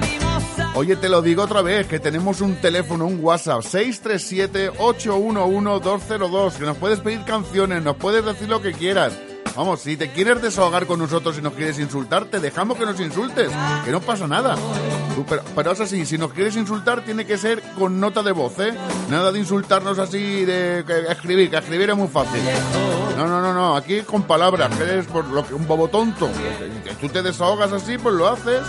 Speaker 10: Oye, te lo digo otra vez, que tenemos un teléfono, un WhatsApp, 637-811-202, que nos puedes pedir canciones, nos puedes decir lo que quieras. Vamos, si te quieres desahogar con nosotros y nos quieres insultar, te dejamos que nos insultes, que no pasa nada. Pero, es así, si nos quieres insultar tiene que ser con nota de voz, ¿eh? Nada de insultarnos así, de escribir, que escribir es muy fácil. No, no, no, no, aquí con palabras, eres por lo que un bobo tonto. Que tú te desahogas así, pues lo haces.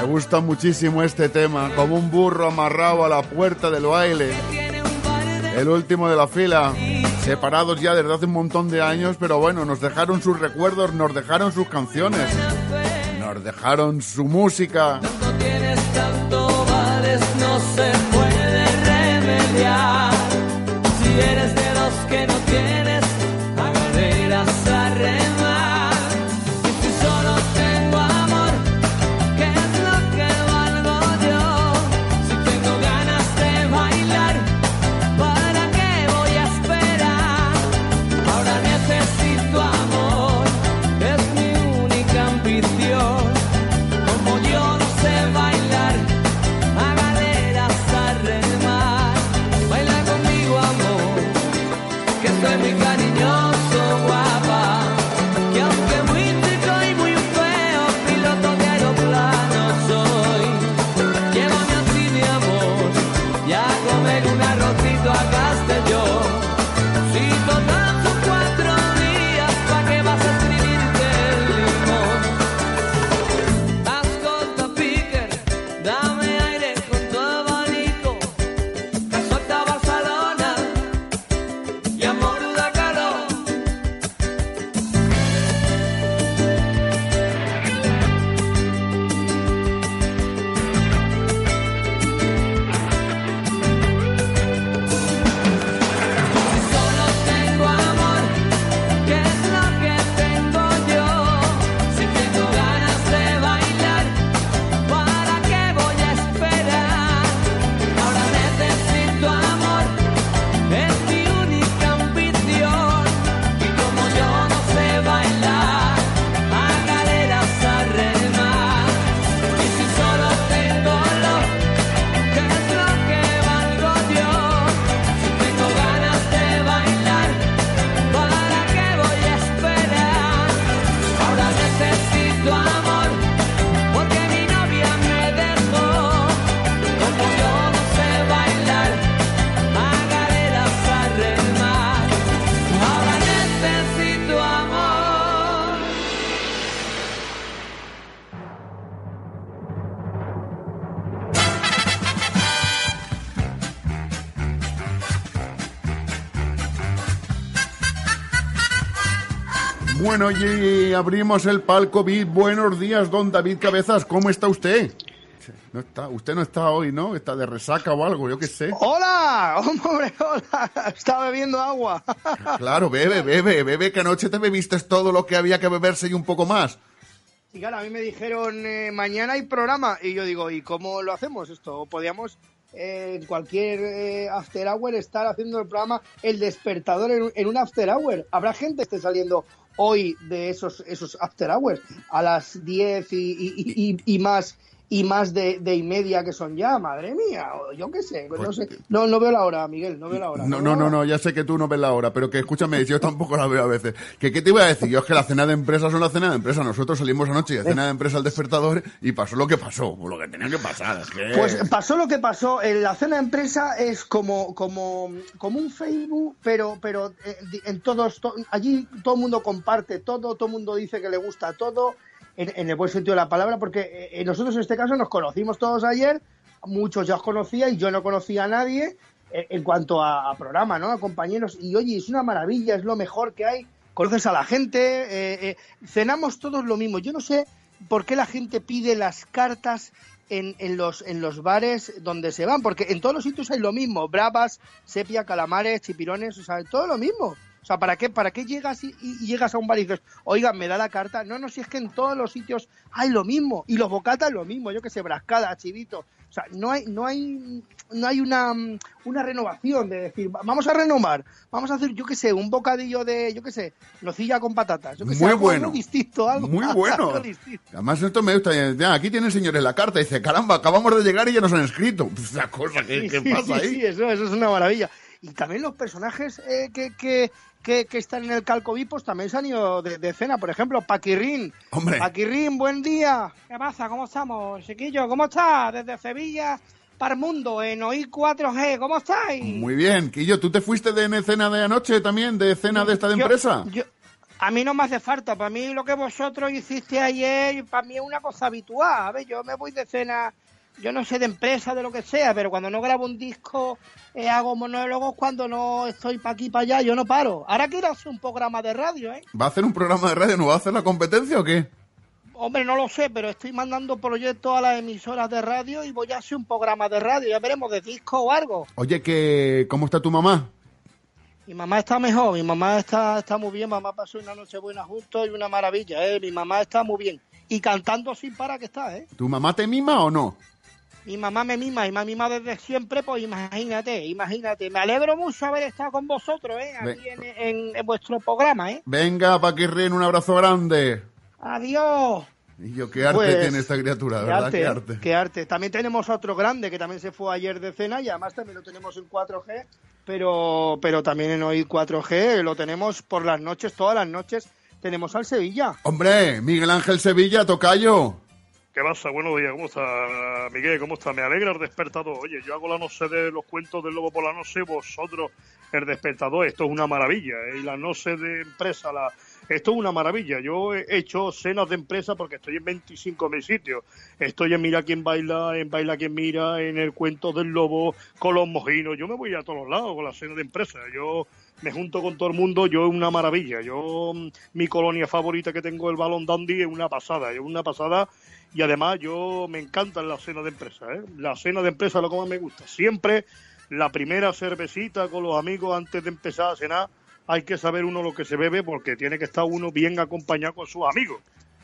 Speaker 10: Me gusta muchísimo este tema, como un burro amarrado a la puerta del baile. El último de la fila, separados ya desde hace un montón de años, pero bueno, nos dejaron sus recuerdos, nos dejaron sus canciones, nos dejaron su música. Bueno, y abrimos el palco VIP. Buenos días, don David Cabezas. ¿Cómo está usted? No está, usted no está hoy, ¿no? Está de resaca o algo, yo qué sé.
Speaker 11: ¡Hola! ¡Hombre, hola! Estaba bebiendo agua.
Speaker 10: Claro, bebe, bebe, bebe, que anoche te bebiste todo lo que había que beberse y un poco más.
Speaker 11: Y claro, a mí me dijeron, eh, mañana hay programa. Y yo digo, ¿y cómo lo hacemos esto? Podíamos eh, en cualquier eh, after hour estar haciendo el programa El Despertador en, un- en un after hour. Habrá gente que esté saliendo hoy de esos, esos after hours a las 10 y, y- más y más de, de y media que son ya, madre mía, o yo qué sé, no sé, no, no veo la hora, Miguel, no veo la hora.
Speaker 10: No, no,
Speaker 11: la
Speaker 10: no, no, ya sé que tú no ves la hora, pero que escúchame, yo tampoco la veo a veces. ¿Que ¿Qué te iba a decir? Yo es que la cena de empresa son la cena de empresa. Nosotros salimos anoche y de cena de empresa al despertador y pasó lo que pasó, pues lo que tenía que pasar. Es que...
Speaker 11: Pues pasó lo que pasó. En la cena de empresa es como, como, como un Facebook, pero, pero eh, en todos, to- allí todo el mundo comparte todo, todo el mundo dice que le gusta todo, en, el buen sentido de la palabra, porque eh, nosotros en este caso nos conocimos todos ayer, muchos ya os conocía y yo no conocía a nadie eh, en cuanto a, a programa, ¿no? A compañeros. Y oye, es una maravilla, es lo mejor que hay. Conoces a la gente, eh, eh, cenamos todos lo mismo. Yo no sé por qué la gente pide las cartas en, en los, en los bares donde se van, porque en todos los sitios hay lo mismo, bravas, sepia, calamares, chipirones, o sea, todo lo mismo. O sea, ¿para qué, para qué llegas y, y llegas a un bar y dices, oiga, me da la carta? No, no, si es que en todos los sitios hay lo mismo. Y los bocatas lo mismo, yo que sé, brascada, chivito. O sea, no hay, no hay, no hay una, una renovación de decir, "Va- vamos a renovar, vamos a hacer, yo qué sé, un bocadillo de, yo qué sé, nocilla con patatas. Yo qué sé,
Speaker 4: Muy
Speaker 11: algo-
Speaker 4: bueno.
Speaker 11: algo distinto, algo,
Speaker 4: Muy bueno.
Speaker 11: algo distinto.
Speaker 4: Además, esto me gusta. Ya, aquí tiene el señor en la carta. Dice, caramba, acabamos de llegar y ya nos han escrito. Pues la cosa que,
Speaker 11: Sí,
Speaker 4: que
Speaker 11: sí,
Speaker 4: pasa
Speaker 11: sí,
Speaker 4: ahí.
Speaker 11: sí, eso, eso es una maravilla. Y también los personajes eh, que, que, que, que están en el Calcoví, pues también se han ido de, de cena. Por ejemplo, Paquirrín.
Speaker 4: Hombre.
Speaker 11: Paquirrín, buen día. ¿Qué pasa? ¿Cómo estamos, chiquillo? ¿Cómo estás? Desde Sevilla para el mundo, en OI 4G. ¿Cómo estáis?
Speaker 4: Muy bien. Quillo, ¿tú te fuiste de cena de anoche también? ¿De cena de esta de
Speaker 11: Yo-
Speaker 4: empresa?
Speaker 11: yo- a mí no me hace falta. Para mí lo que vosotros hiciste ayer, para mí es una cosa habitual. A ver, yo me voy de cena, yo no sé de empresa, de lo que sea, pero cuando no grabo un disco, eh, hago monólogos, cuando no estoy para aquí, para allá, yo no paro. Ahora quiero hacer un programa de radio, ¿eh?
Speaker 4: ¿Va a hacer un programa de radio? ¿No va a hacer la competencia o qué?
Speaker 11: Hombre, no lo sé, pero estoy mandando proyectos a las emisoras de radio y voy a hacer un programa de radio. Ya veremos, de disco o algo.
Speaker 4: Oye, que ¿cómo está tu mamá?
Speaker 11: Mi mamá está mejor, mi mamá está, está muy bien, mamá pasó una noche buena juntos y una maravilla, ¿eh? Mi mamá está muy bien. Y cantando sin parar que está, ¿eh?
Speaker 4: ¿Tu mamá te mima o no?
Speaker 11: Mi mamá me mima y me ha mimado desde siempre, pues imagínate, imagínate. Me alegro mucho haber estado con vosotros, ¿eh? Aquí en, en- en vuestro programa, ¿eh?
Speaker 4: Venga, Paquirrín, un abrazo grande.
Speaker 11: Adiós.
Speaker 4: Y yo, qué arte
Speaker 11: Pues,
Speaker 4: tiene esta criatura, verdad,
Speaker 11: arte,
Speaker 4: qué arte.
Speaker 11: Qué arte. También tenemos otro grande que también se fue ayer de cena y además también lo tenemos en 4G, pero, pero también en hoy 4G lo tenemos por las noches, todas las noches. Tenemos al Sevilla.
Speaker 4: Hombre, Miguel Ángel Sevilla, tocayo.
Speaker 12: ¿Qué pasa? Buenos días, ¿cómo está Miguel? ¿Cómo está? Me alegra el despertador. Oye, yo hago la noche de los cuentos del lobo por la noche, vosotros el despertador. Esto es una maravilla. ¿eh? Y la noche de empresa, la... esto es una maravilla. Yo he hecho cenas de empresa porque estoy en 25 mil sitios. Estoy en Mira quién baila, en Baila quién mira, en el cuento del lobo, con los mojinos. Yo me voy a todos lados con la cena de empresa. Yo me junto con todo el mundo, yo es una maravilla. Yo, mm, mi colonia favorita que tengo, el Balón Dandy, es una pasada, es una pasada. Y además yo me encanta la cena de empresa, ¿eh? La cena de empresa es lo que más me gusta. Siempre la primera cervecita con los amigos antes de empezar a cenar, hay que saber uno lo que se bebe porque tiene que estar uno bien acompañado con sus amigos.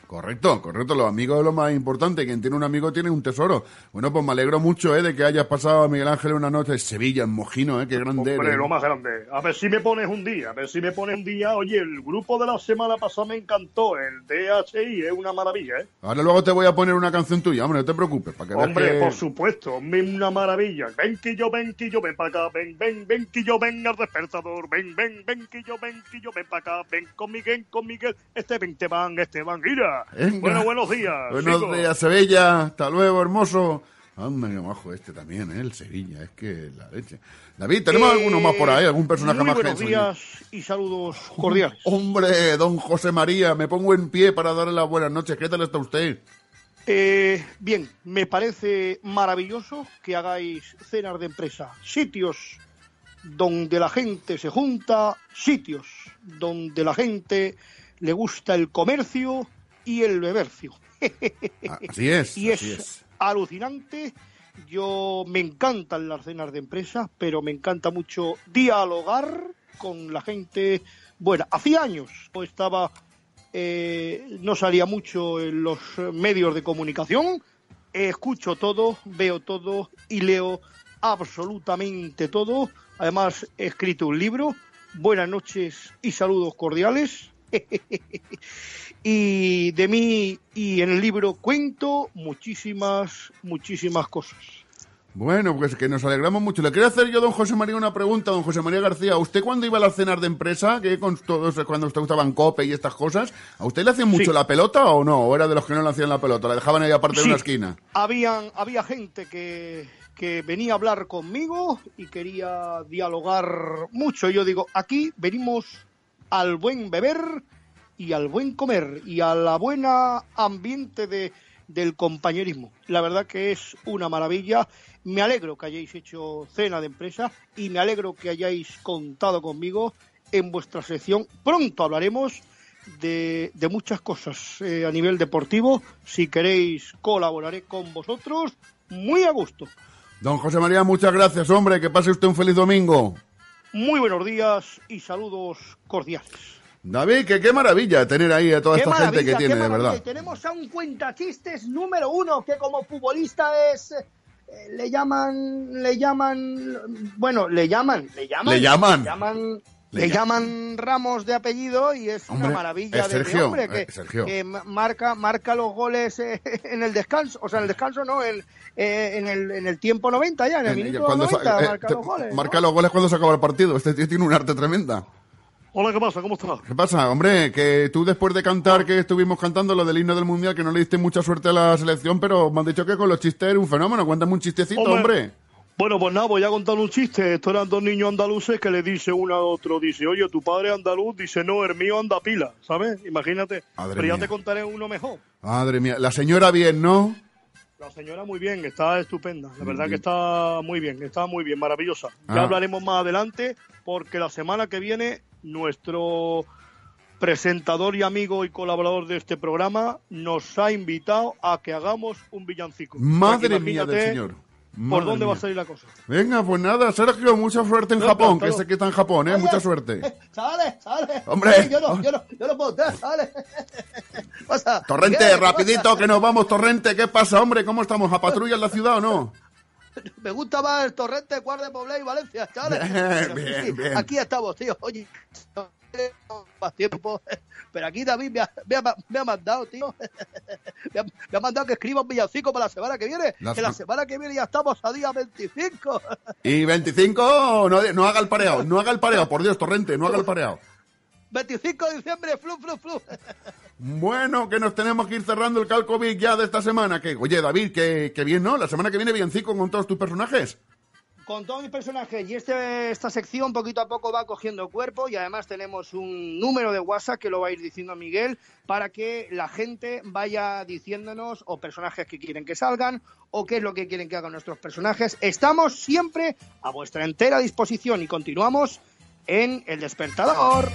Speaker 4: Correcto, correcto. Los amigos es lo más importante. Quien tiene un amigo tiene un tesoro. Bueno, pues me alegro mucho, ¿eh? De que hayas pasado a Miguel Ángel una noche en Sevilla, en Mojino, ¿eh? Qué grande
Speaker 12: Hombre,
Speaker 4: eres.
Speaker 12: lo más grande. A ver si me pones un día, a ver si me pones un día. Oye, el grupo de la semana pasada me encantó, el DHI, es una maravilla, ¿eh?
Speaker 4: Ahora luego te voy a poner una canción tuya, hombre, no te preocupes. Para que
Speaker 12: Hombre,
Speaker 4: que-
Speaker 12: por supuesto, una maravilla. Ven que yo, ven que yo, ven para acá, ven, ven, ven que yo, ven al despertador, ven, ven, ven que yo, ven que yo, ven para acá, ven con Miguel, con Miguel, este ven, te van, este van, mira.
Speaker 4: Venga.
Speaker 12: Bueno, buenos días.
Speaker 4: Buenos
Speaker 12: chicos.
Speaker 4: días, Sevilla. Hasta luego, hermoso. Anda, qué majo este también, ¿eh? El Sevilla, es que la leche. David, ¿tenemos
Speaker 12: Eh,
Speaker 4: alguno más por ahí? ¿Algún personaje
Speaker 12: muy
Speaker 4: más
Speaker 12: buenos
Speaker 4: genio?
Speaker 12: días y saludos cordiales.
Speaker 4: Hombre, don José María, me pongo en pie para darle las buenas noches. ¿Qué tal está usted?
Speaker 11: Eh, bien, me parece maravilloso que hagáis cenas de empresa, sitios donde la gente se junta, sitios donde la gente le gusta el comercio y el bebercio.
Speaker 4: Así es,
Speaker 11: y
Speaker 4: así
Speaker 11: es,
Speaker 4: es.
Speaker 11: alucinante. Yo me encantan las cenas de empresa, pero me encanta mucho dialogar con la gente buena. Hacía años no estaba, eh, no salía mucho en los medios de comunicación. Escucho todo, veo todo y leo absolutamente todo. Además, he escrito un libro. Buenas noches y saludos cordiales. y de mí y en el libro cuento muchísimas, muchísimas cosas.
Speaker 4: Bueno, pues que nos alegramos mucho. Le quería hacer yo, don José María, una pregunta, don José María García. ¿Usted cuando iba a las cenas de empresa, que con todos, cuando usted estaba en COPE y estas cosas, ¿a usted le hacían mucho
Speaker 11: Sí.
Speaker 4: la pelota o no? ¿O era de los que no le hacían la pelota? ¿La dejaban ahí aparte de una esquina?
Speaker 11: Habían, había gente que, que venía a hablar conmigo y quería dialogar mucho. Yo digo, aquí venimos al buen beber y al buen comer y a la buena ambiente de, del compañerismo. La verdad que es una maravilla. Me alegro que hayáis hecho cena de empresa y me alegro que hayáis contado conmigo en vuestra sección. Pronto hablaremos de, de muchas cosas eh, a nivel deportivo. Si queréis, colaboraré con vosotros muy a gusto.
Speaker 4: Don José María, muchas gracias, hombre. Que pase usted un feliz domingo.
Speaker 11: Muy buenos días y saludos cordiales.
Speaker 4: David, que qué maravilla tener ahí a toda
Speaker 11: Qué
Speaker 4: esta gente que tiene, de verdad.
Speaker 11: Tenemos a un cuentachistes número uno que como futbolista es le llaman, le llaman, bueno, le llaman, le llaman,
Speaker 4: Le llaman.
Speaker 11: le llaman,
Speaker 4: Le
Speaker 11: le
Speaker 4: lla-
Speaker 11: llaman Ramos de apellido y es
Speaker 4: Hombre,
Speaker 11: una maravilla
Speaker 4: es
Speaker 11: de- de,
Speaker 4: Sergio,
Speaker 11: hombre que,
Speaker 4: eh, Sergio.
Speaker 11: que ma- marca, marca los goles eh, en el descanso, o sea, en el descanso no, en, eh, en, el, en el tiempo 90 ya, en el minuto
Speaker 4: cuando sa-
Speaker 11: 90
Speaker 4: eh,
Speaker 11: marca
Speaker 4: te-
Speaker 11: los goles. ¿no?
Speaker 4: marca los goles cuando se acaba el partido. Este tío tiene un arte tremenda.
Speaker 12: Hola, ¿qué pasa? ¿Cómo estás?
Speaker 4: ¿Qué pasa, hombre? Que tú después de cantar, que estuvimos cantando lo del himno del Mundial, que no le diste mucha suerte a la selección, pero me han dicho que con los chistes eres un fenómeno. Cuéntame un chistecito, hombre.
Speaker 12: Bueno, pues nada, voy a contar un chiste. Estos eran dos niños andaluces que le dice uno a otro, dice, oye, tu padre es andaluz, dice, no, el mío anda pila, ¿sabes? Imagínate.
Speaker 4: Madre
Speaker 12: Pero ya
Speaker 4: mía.
Speaker 12: te contaré uno mejor.
Speaker 4: Madre mía. La señora bien, ¿no?
Speaker 12: La señora muy bien, está estupenda. La verdad que está muy bien, está muy bien, maravillosa. Ya
Speaker 4: Ah.
Speaker 12: hablaremos más adelante porque la semana que viene nuestro presentador y amigo y colaborador de este programa nos ha invitado a que hagamos un villancico.
Speaker 4: Madre
Speaker 12: Porque
Speaker 4: mía del
Speaker 12: imagínate ¿Por dónde va a salir la cosa?
Speaker 4: Venga, pues nada, Sergio, mucha suerte en
Speaker 12: No,
Speaker 4: Japón,
Speaker 12: pero-
Speaker 4: que sé que está en Japón, ¿eh? Mucha suerte.
Speaker 11: Sale, sale.
Speaker 4: Hombre.
Speaker 11: Yo no, yo no, yo no puedo sale. Pasa.
Speaker 4: Torrente,
Speaker 11: ¿Qué?
Speaker 4: rapidito, que nos vamos, Torrente. ¿Qué pasa, hombre? ¿Cómo estamos? ¿A patrulla en la ciudad o no?
Speaker 11: Me gusta más el Torrente, de Poblé y Valencia, chavales.
Speaker 4: Bien, bien, bien.
Speaker 11: Aquí estamos, tío. Oye, más tiempo. Pero aquí David me ha, me ha- me ha mandado, tío. Me ha, me ha mandado que escriba un villancico para la semana que viene.
Speaker 4: La
Speaker 11: que la
Speaker 4: se-
Speaker 11: semana que viene ya estamos a día 25.
Speaker 4: Y 25, no, no haga el pareado, no haga el pareado, por Dios, Torrente, no haga el pareado.
Speaker 11: 25 de diciembre, flu, flu, flu.
Speaker 4: Bueno, que nos tenemos que ir cerrando el Calcovic ya de esta semana. Que, oye, David, que, que bien, ¿no? La semana que viene villancico con todos tus personajes.
Speaker 11: Con todos mis personajes y este, esta sección poquito a poco va cogiendo cuerpo y además tenemos un número de WhatsApp que lo va a ir diciendo Miguel para que la gente vaya diciéndonos o personajes que quieren que salgan o qué es lo que quieren que hagan nuestros personajes. Estamos siempre a vuestra entera disposición y continuamos en El Despertador.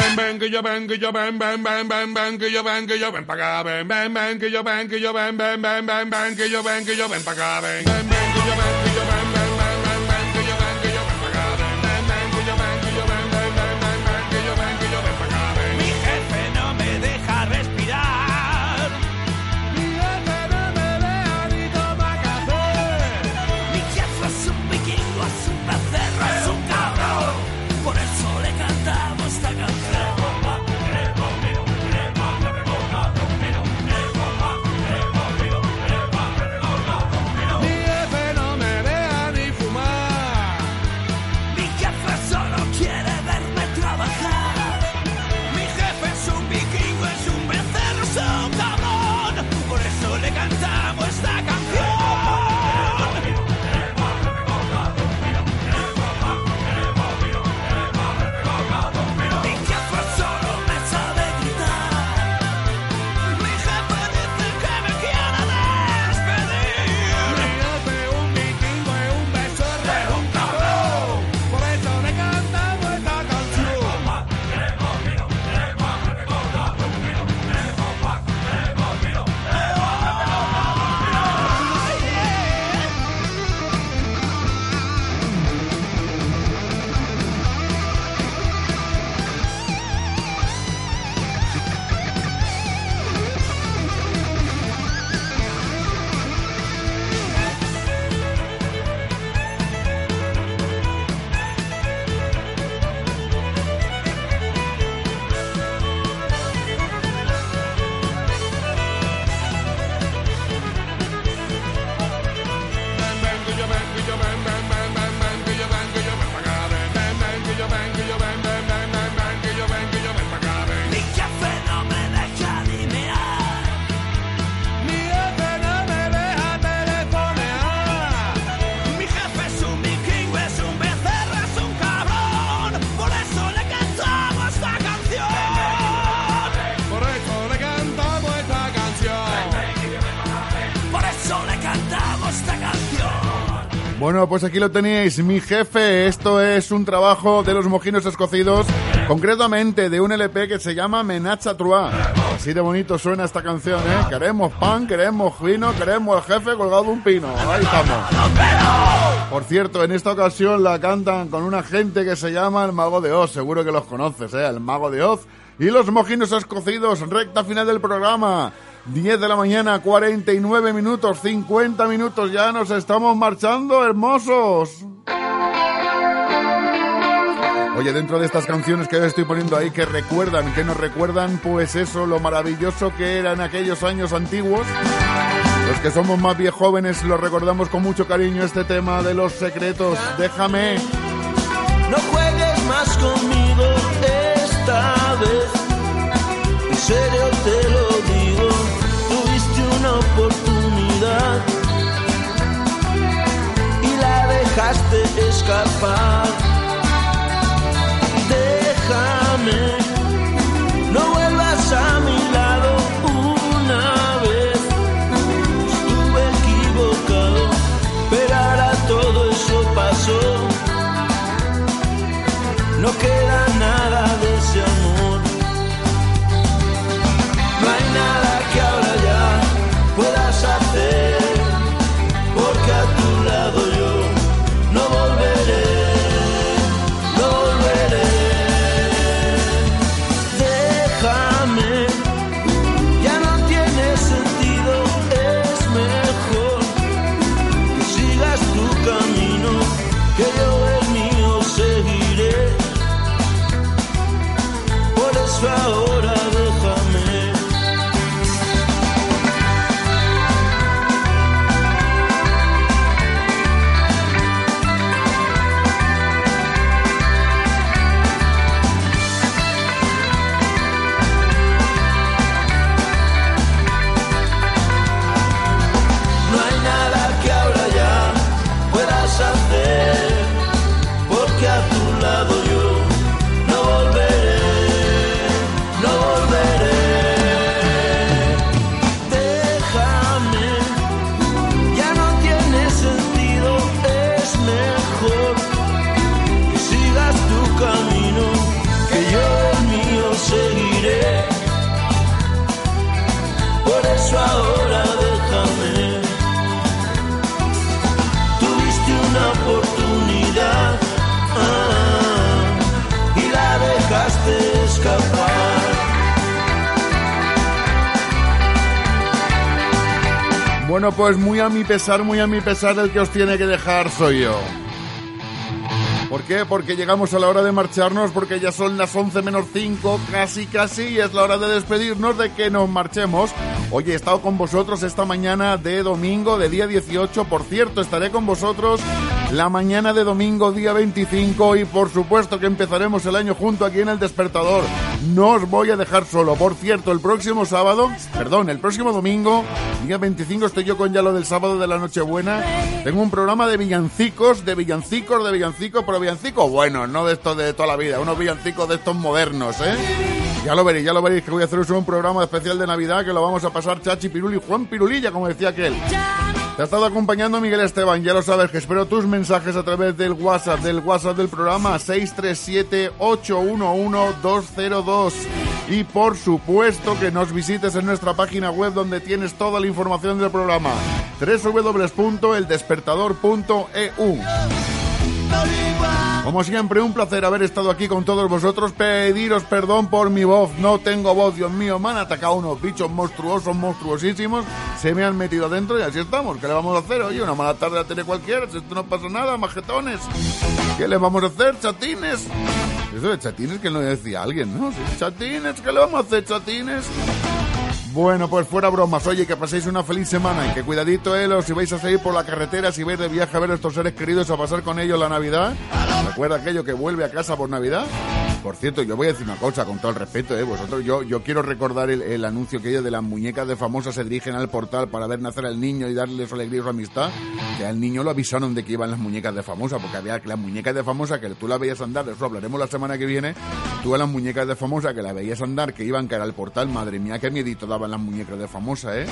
Speaker 13: Ven, ven, que yo ven, que yo ven, ven, ven, ven, ven, que yo ven, que yo ven pa' acá, ven, ven, ven, que yo ven, que yo ven, ven, ven, ven, que yo ven, que yo ven pa' acá, ven, ven, ven, que yo ven, que yo ven,
Speaker 4: Bueno, pues aquí lo tenéis, mi jefe. Esto es un trabajo de los mojinos escocidos, concretamente de un LP que se llama Menacha Trois. Así de bonito suena esta canción, ¿eh? Queremos pan, queremos vino, queremos el jefe colgado de un pino. Ahí estamos. Por cierto, en esta ocasión la cantan con una gente que se llama el Mago de Oz. Seguro que los conoces, ¿eh? El Mago de Oz. Y los mojinos escocidos, recta final del programa. 10 de la mañana, 49 minutos, 50 minutos, ya nos estamos marchando, hermosos. Oye, dentro de estas canciones que yo estoy poniendo ahí, que recuerdan, que nos recuerdan, pues eso, lo maravilloso que era en aquellos años antiguos. Los que somos más bien jóvenes lo recordamos con mucho cariño este tema de los secretos. Déjame.
Speaker 14: No juegues más conmigo esta vez. En serio dejaste escapar. Déjame,
Speaker 4: pues muy a mi pesar, muy a mi pesar, el que os tiene que dejar soy yo. ¿Por qué? Porque llegamos a la hora de marcharnos, porque ya son las 11 menos 5, casi, casi, y es la hora de despedirnos, de que nos marchemos. Oye, he estado con vosotros esta mañana de domingo, de día 18. Por cierto, estaré con vosotros la mañana de domingo, día 25, y por supuesto que empezaremos el año junto aquí en el despertador. No os voy a dejar solo. Por cierto, el próximo sábado, perdón, el próximo domingo, día 25, estoy yo con ya lo del sábado de la Nochebuena. Tengo un programa de villancicos, de villancicos, de villancicos, pero villancicos buenos, no de estos de toda la vida, unos villancicos de estos modernos, ¿eh? Ya lo veréis, ya lo veréis que voy a haceros un programa especial de Navidad que lo vamos a pasar Chachi Piruli Juan Pirulilla, como decía aquel. Te ha estado acompañando Miguel Esteban, ya lo sabes, que espero tus mensajes a través del WhatsApp, del WhatsApp del programa 637-811-202. Y por supuesto que nos visites en nuestra página web donde tienes toda la información del programa www.eldespertador.eu. Como siempre, un placer haber estado aquí con todos vosotros. Pediros perdón por mi voz. No tengo voz, Dios mío. Me han atacado unos bichos monstruosos, monstruosísimos. Se me han metido adentro y así estamos. ¿Qué le vamos a hacer? Oye, una mala tarde la tiene cualquiera. Si esto no pasa nada, majetones. ¿Qué le vamos a hacer, chatines? Eso de chatines que no decía alguien, ¿no? Chatines, ¿qué le vamos a hacer, chatines? Bueno, pues fuera bromas. Oye, que paséis una feliz semana y que cuidadito, eh, los si vais a salir por la carretera, si vais de viaje a ver a estos seres queridos a pasar con ellos la Navidad. ¿Recuerda aquello que vuelve a casa por Navidad? Por cierto, yo voy a decir una cosa, con todo el respeto, eh, vosotros, yo, yo quiero recordar el, el anuncio que ellos de las muñecas de famosas se dirigen al portal para ver nacer al niño y darle su alegría y su amistad. Que al niño lo avisaron de que iban las muñecas de famosa, porque había las muñecas de famosa que tú las veías andar, de eso hablaremos la semana que viene. Tú a las muñecas de famosa que las veías andar, que iban cara al portal, madre mía, qué miedito daban las muñecas de famosa, eh.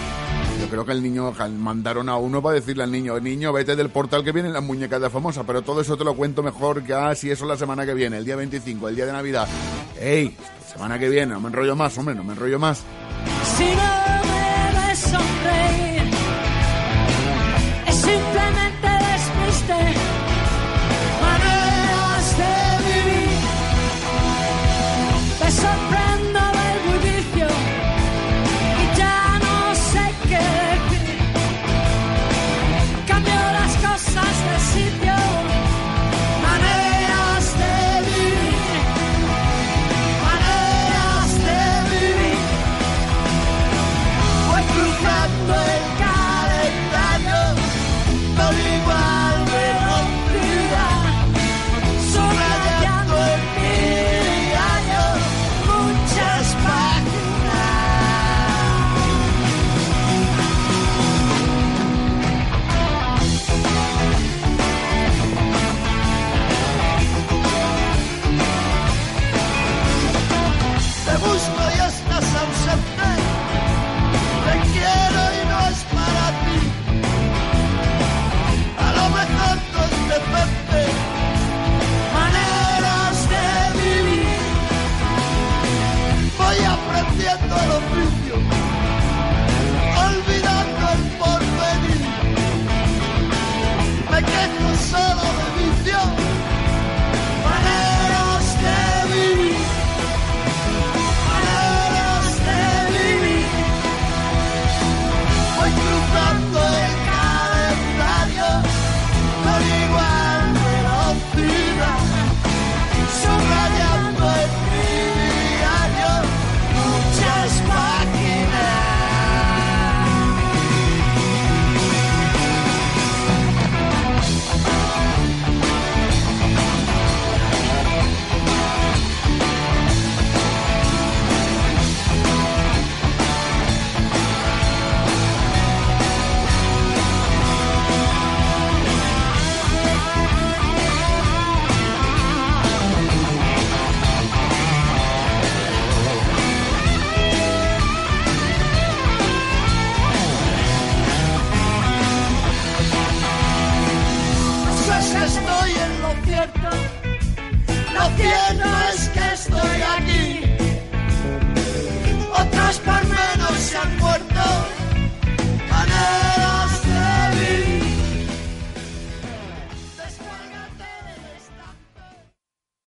Speaker 4: Yo creo que el niño mandaron a uno para decirle al niño, niño, vete del portal que vienen las muñecas de famosa, pero todo eso te lo cuento mejor ya si eso la semana que viene, el día 25, el día de Navidad. ¡Ey! Semana que viene, no me enrollo más, hombre, no me enrollo más.
Speaker 15: Si no me ves sonreír, es simplemente despiste. Maneras de vivir, te